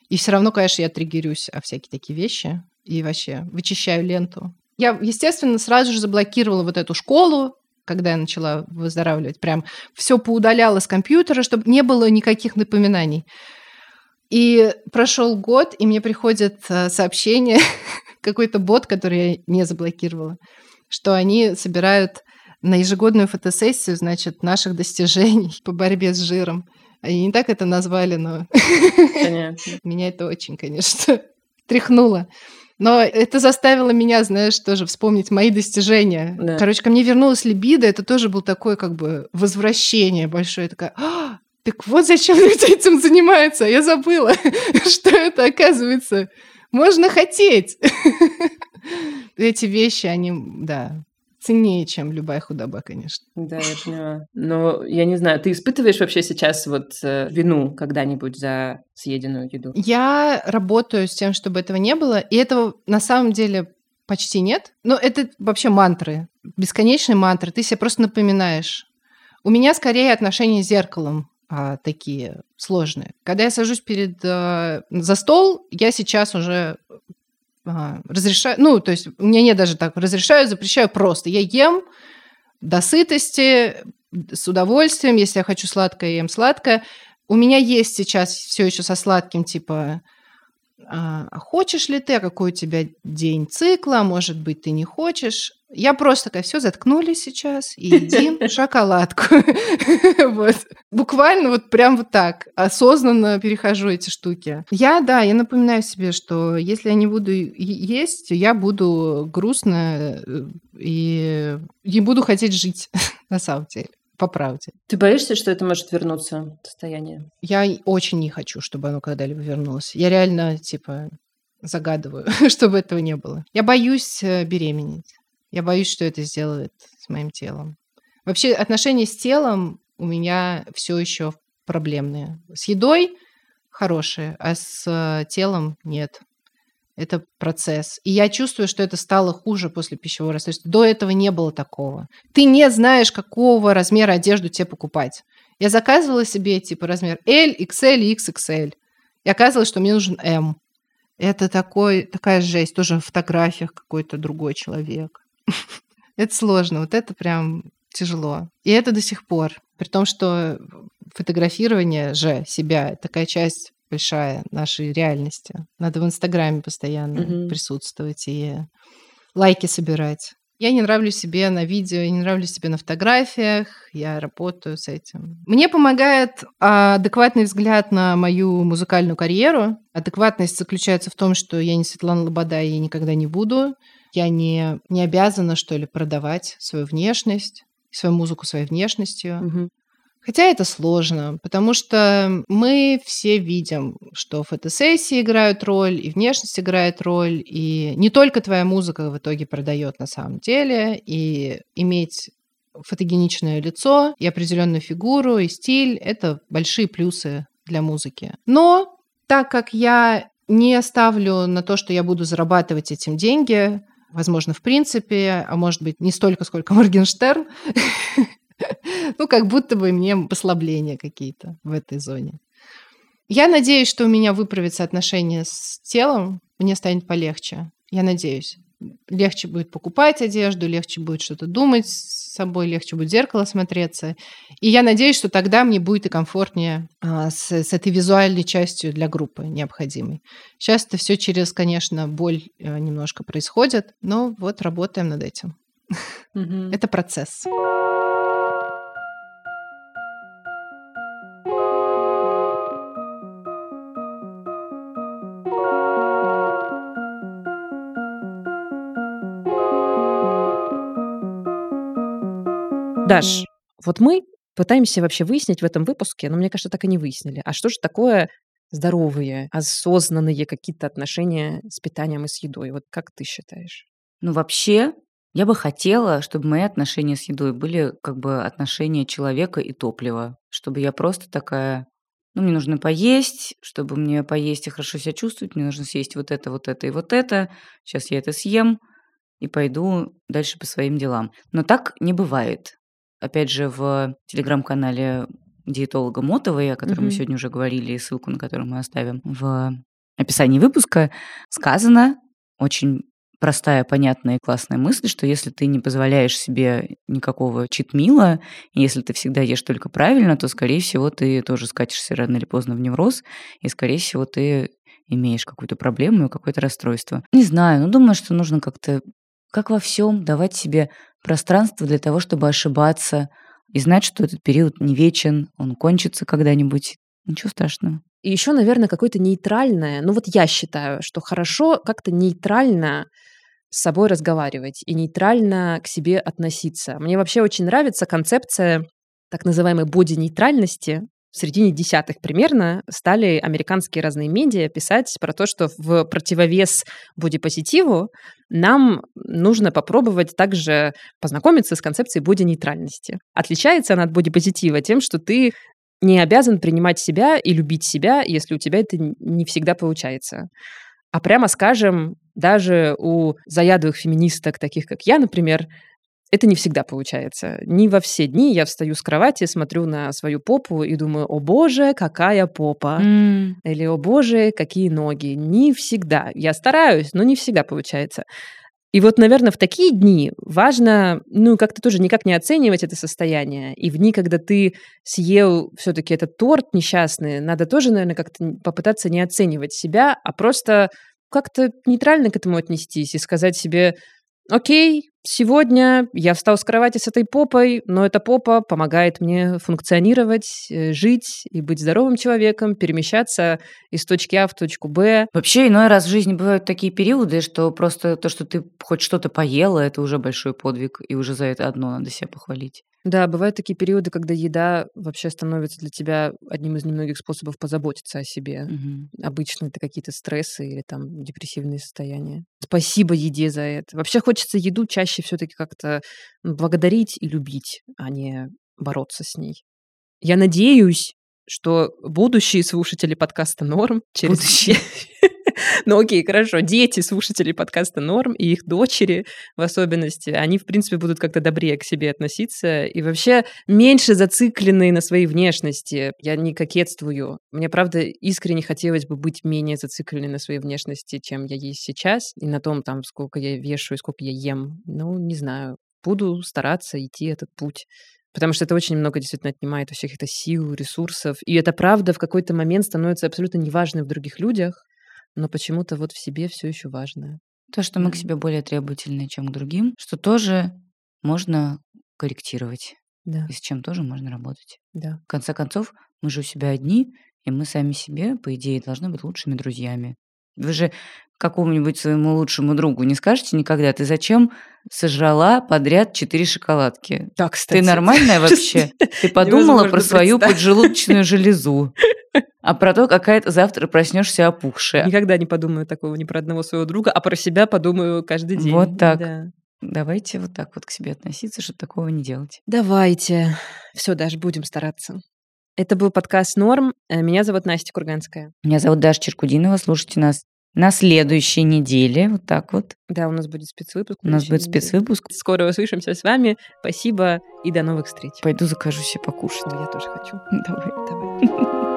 И все равно, конечно, я триггерюсь о всякие такие вещи. И вообще вычищаю ленту. Я, естественно, сразу же заблокировала вот эту школу, когда я начала выздоравливать. Прям все поудаляла с компьютера, чтобы не было никаких напоминаний. И прошел год, и мне приходит э, сообщение, какой-то бот, который я не заблокировала, что они собирают на ежегодную фотосессию, значит, наших достижений по борьбе с жиром. Они не так это назвали, но меня это очень, конечно, тряхнуло. Но это заставило меня, знаешь, тоже вспомнить мои достижения. Да. Короче, ко мне вернулась либидо, это тоже был такое как бы возвращение большое. Такая, а, так вот зачем люди этим занимаются, я забыла, что это оказывается. Можно хотеть. Эти вещи, они, да, ценнее, чем любая худоба, конечно. Да, я поняла. Но я не знаю, ты испытываешь вообще сейчас вот э, вину когда-нибудь за съеденную еду? Я работаю с тем, чтобы этого не было, и этого на самом деле почти нет. Но это вообще мантры, бесконечные мантры. Ты себе просто напоминаешь. У меня скорее отношения с зеркалом а, такие сложные. Когда я сажусь перед а, за стол, я сейчас уже разрешаю, ну, то есть у меня нет даже так, разрешаю, запрещаю просто. Я ем до сытости, с удовольствием, если я хочу сладкое, я ем сладкое. У меня есть сейчас все еще со сладким, типа, а, а хочешь ли ты, а какой у тебя день цикла, может быть, ты не хочешь. Я просто такая, все, заткнулись сейчас и едим шоколадку. вот. Буквально вот прям вот так, осознанно перехожу эти штуки. Я, да, я напоминаю себе, что если я не буду есть, я буду грустно э, и не буду хотеть жить, на самом деле. По правде. Ты боишься, что это может вернуться, состояние? Я очень не хочу, чтобы оно когда-либо вернулось. Я реально, типа, загадываю, чтобы этого не было. Я боюсь э, беременеть. Я боюсь, что это сделает с моим телом. Вообще отношения с телом у меня все еще проблемные. С едой хорошие, а с э, телом нет. Это процесс. И я чувствую, что это стало хуже после пищевого расстройства. До этого не было такого. Ты не знаешь, какого размера одежду тебе покупать. Я заказывала себе типа размер L, XL и XXL. И оказывалось, что мне нужен M. Это такой, такая жесть. Тоже в фотографиях какой-то другой человек. Это сложно. Вот это прям тяжело. И это до сих пор. При том, что фотографирование же себя такая часть большая нашей реальности. Надо в Инстаграме постоянно mm-hmm. присутствовать и лайки собирать. Я не нравлюсь себе на видео, я не нравлюсь себе на фотографиях, я работаю с этим. Мне помогает адекватный взгляд на мою музыкальную карьеру. Адекватность заключается в том, что я не Светлана Лобода, и я никогда не буду. Я не, не обязана, что ли, продавать свою внешность, свою музыку своей внешностью. Угу. Хотя это сложно, потому что мы все видим, что фотосессии играют роль, и внешность играет роль, и не только твоя музыка в итоге продает на самом деле, и иметь фотогеничное лицо, и определенную фигуру, и стиль – это большие плюсы для музыки. Но так как я не ставлю на то, что я буду зарабатывать этим деньги, возможно, в принципе, а может быть, не столько, сколько Моргенштерн, Ну, как будто бы мне послабления какие-то в этой зоне. Я надеюсь, что у меня выправится отношение с телом, мне станет полегче. Я надеюсь. Легче будет покупать одежду, легче будет что-то думать с собой, легче будет в зеркало смотреться. И я надеюсь, что тогда мне будет и комфортнее а, с, с этой визуальной частью для группы необходимой. Сейчас это все через, конечно, боль а, немножко происходит, но вот работаем над этим. Это процесс. Даш, вот мы пытаемся вообще выяснить в этом выпуске, но мне кажется, так и не выяснили. А что же такое здоровые, осознанные какие-то отношения с питанием и с едой? Вот как ты считаешь? Ну, вообще, я бы хотела, чтобы мои отношения с едой были как бы отношения человека и топлива. Чтобы я просто такая, ну, мне нужно поесть, чтобы мне поесть и хорошо себя чувствовать, мне нужно съесть вот это, вот это и вот это. Сейчас я это съем и пойду дальше по своим делам. Но так не бывает опять же, в телеграм-канале диетолога Мотовой, о котором mm-hmm. мы сегодня уже говорили, и ссылку на которую мы оставим в описании выпуска, сказано очень простая, понятная и классная мысль, что если ты не позволяешь себе никакого читмила, и если ты всегда ешь только правильно, то, скорее всего, ты тоже скатишься рано или поздно в невроз, и, скорее всего, ты имеешь какую-то проблему и какое-то расстройство. Не знаю, но думаю, что нужно как-то, как во всем, давать себе пространство для того, чтобы ошибаться и знать, что этот период не вечен, он кончится когда-нибудь. Ничего страшного. И еще, наверное, какое-то нейтральное, ну вот я считаю, что хорошо как-то нейтрально с собой разговаривать и нейтрально к себе относиться. Мне вообще очень нравится концепция так называемой боди-нейтральности, в середине десятых примерно стали американские разные медиа писать про то, что в противовес бодипозитиву нам нужно попробовать также познакомиться с концепцией боди-нейтральности. Отличается она от бодипозитива тем, что ты не обязан принимать себя и любить себя, если у тебя это не всегда получается. А прямо скажем, даже у заядлых феминисток, таких как я, например, это не всегда получается. Не во все дни я встаю с кровати, смотрю на свою попу и думаю, о боже, какая попа. Mm. Или, о боже, какие ноги. Не всегда. Я стараюсь, но не всегда получается. И вот, наверное, в такие дни важно, ну, как-то тоже никак не оценивать это состояние. И в дни, когда ты съел все-таки этот торт несчастный, надо тоже, наверное, как-то попытаться не оценивать себя, а просто как-то нейтрально к этому отнестись и сказать себе, окей, Сегодня я встал с кровати с этой попой, но эта попа помогает мне функционировать, э, жить и быть здоровым человеком, перемещаться из точки А в точку Б. Вообще, иной раз в жизни бывают такие периоды, что просто то, что ты хоть что-то поела, это уже большой подвиг, и уже за это одно надо себя похвалить. Да, бывают такие периоды, когда еда вообще становится для тебя одним из немногих способов позаботиться о себе. Мгм. Обычно это какие-то стрессы или там депрессивные состояния. Спасибо еде за это. Вообще хочется еду чаще все-таки как-то благодарить и любить, а не бороться с ней. Я надеюсь, что будущие слушатели подкаста «Норм» через... Будущие. Ну окей, хорошо. Дети слушателей подкаста «Норм» и их дочери в особенности, они, в принципе, будут как-то добрее к себе относиться и вообще меньше зацикленные на своей внешности. Я не кокетствую. Мне, правда, искренне хотелось бы быть менее зацикленной на своей внешности, чем я есть сейчас, и на том, там, сколько я вешаю, сколько я ем. Ну, не знаю. Буду стараться идти этот путь. Потому что это очень много действительно отнимает у всех это сил, ресурсов. И это правда в какой-то момент становится абсолютно неважным в других людях, но почему-то вот в себе все еще важно. То, что мы к себе более требовательны, чем к другим, что тоже можно корректировать, Да, и с чем тоже можно работать. да. В конце концов, мы же у себя одни, и мы сами себе, по идее, должны быть лучшими друзьями. Вы же какому-нибудь своему лучшему другу не скажете никогда, ты зачем сожрала подряд четыре шоколадки? Так, Ты нормальная вообще? Ты подумала про свою поджелудочную железу, а про то, какая ты завтра проснешься опухшая. Никогда не подумаю такого ни про одного своего друга, а про себя подумаю каждый день. Вот так. Да. Давайте вот так вот к себе относиться, чтобы такого не делать. Давайте. Все, даже будем стараться. Это был подкаст «Норм». Э, Меня зовут Настя Курганская. Меня зовут Даша Черкудинова. Слушайте нас на следующей неделе. Вот так вот. Да, у нас будет спецвыпуск. У нас на будет спецвыпуск. Скоро услышимся с вами. Спасибо и до новых встреч. Пойду закажу себе покушать. Ой, Я тоже хочу. Давай. Давай.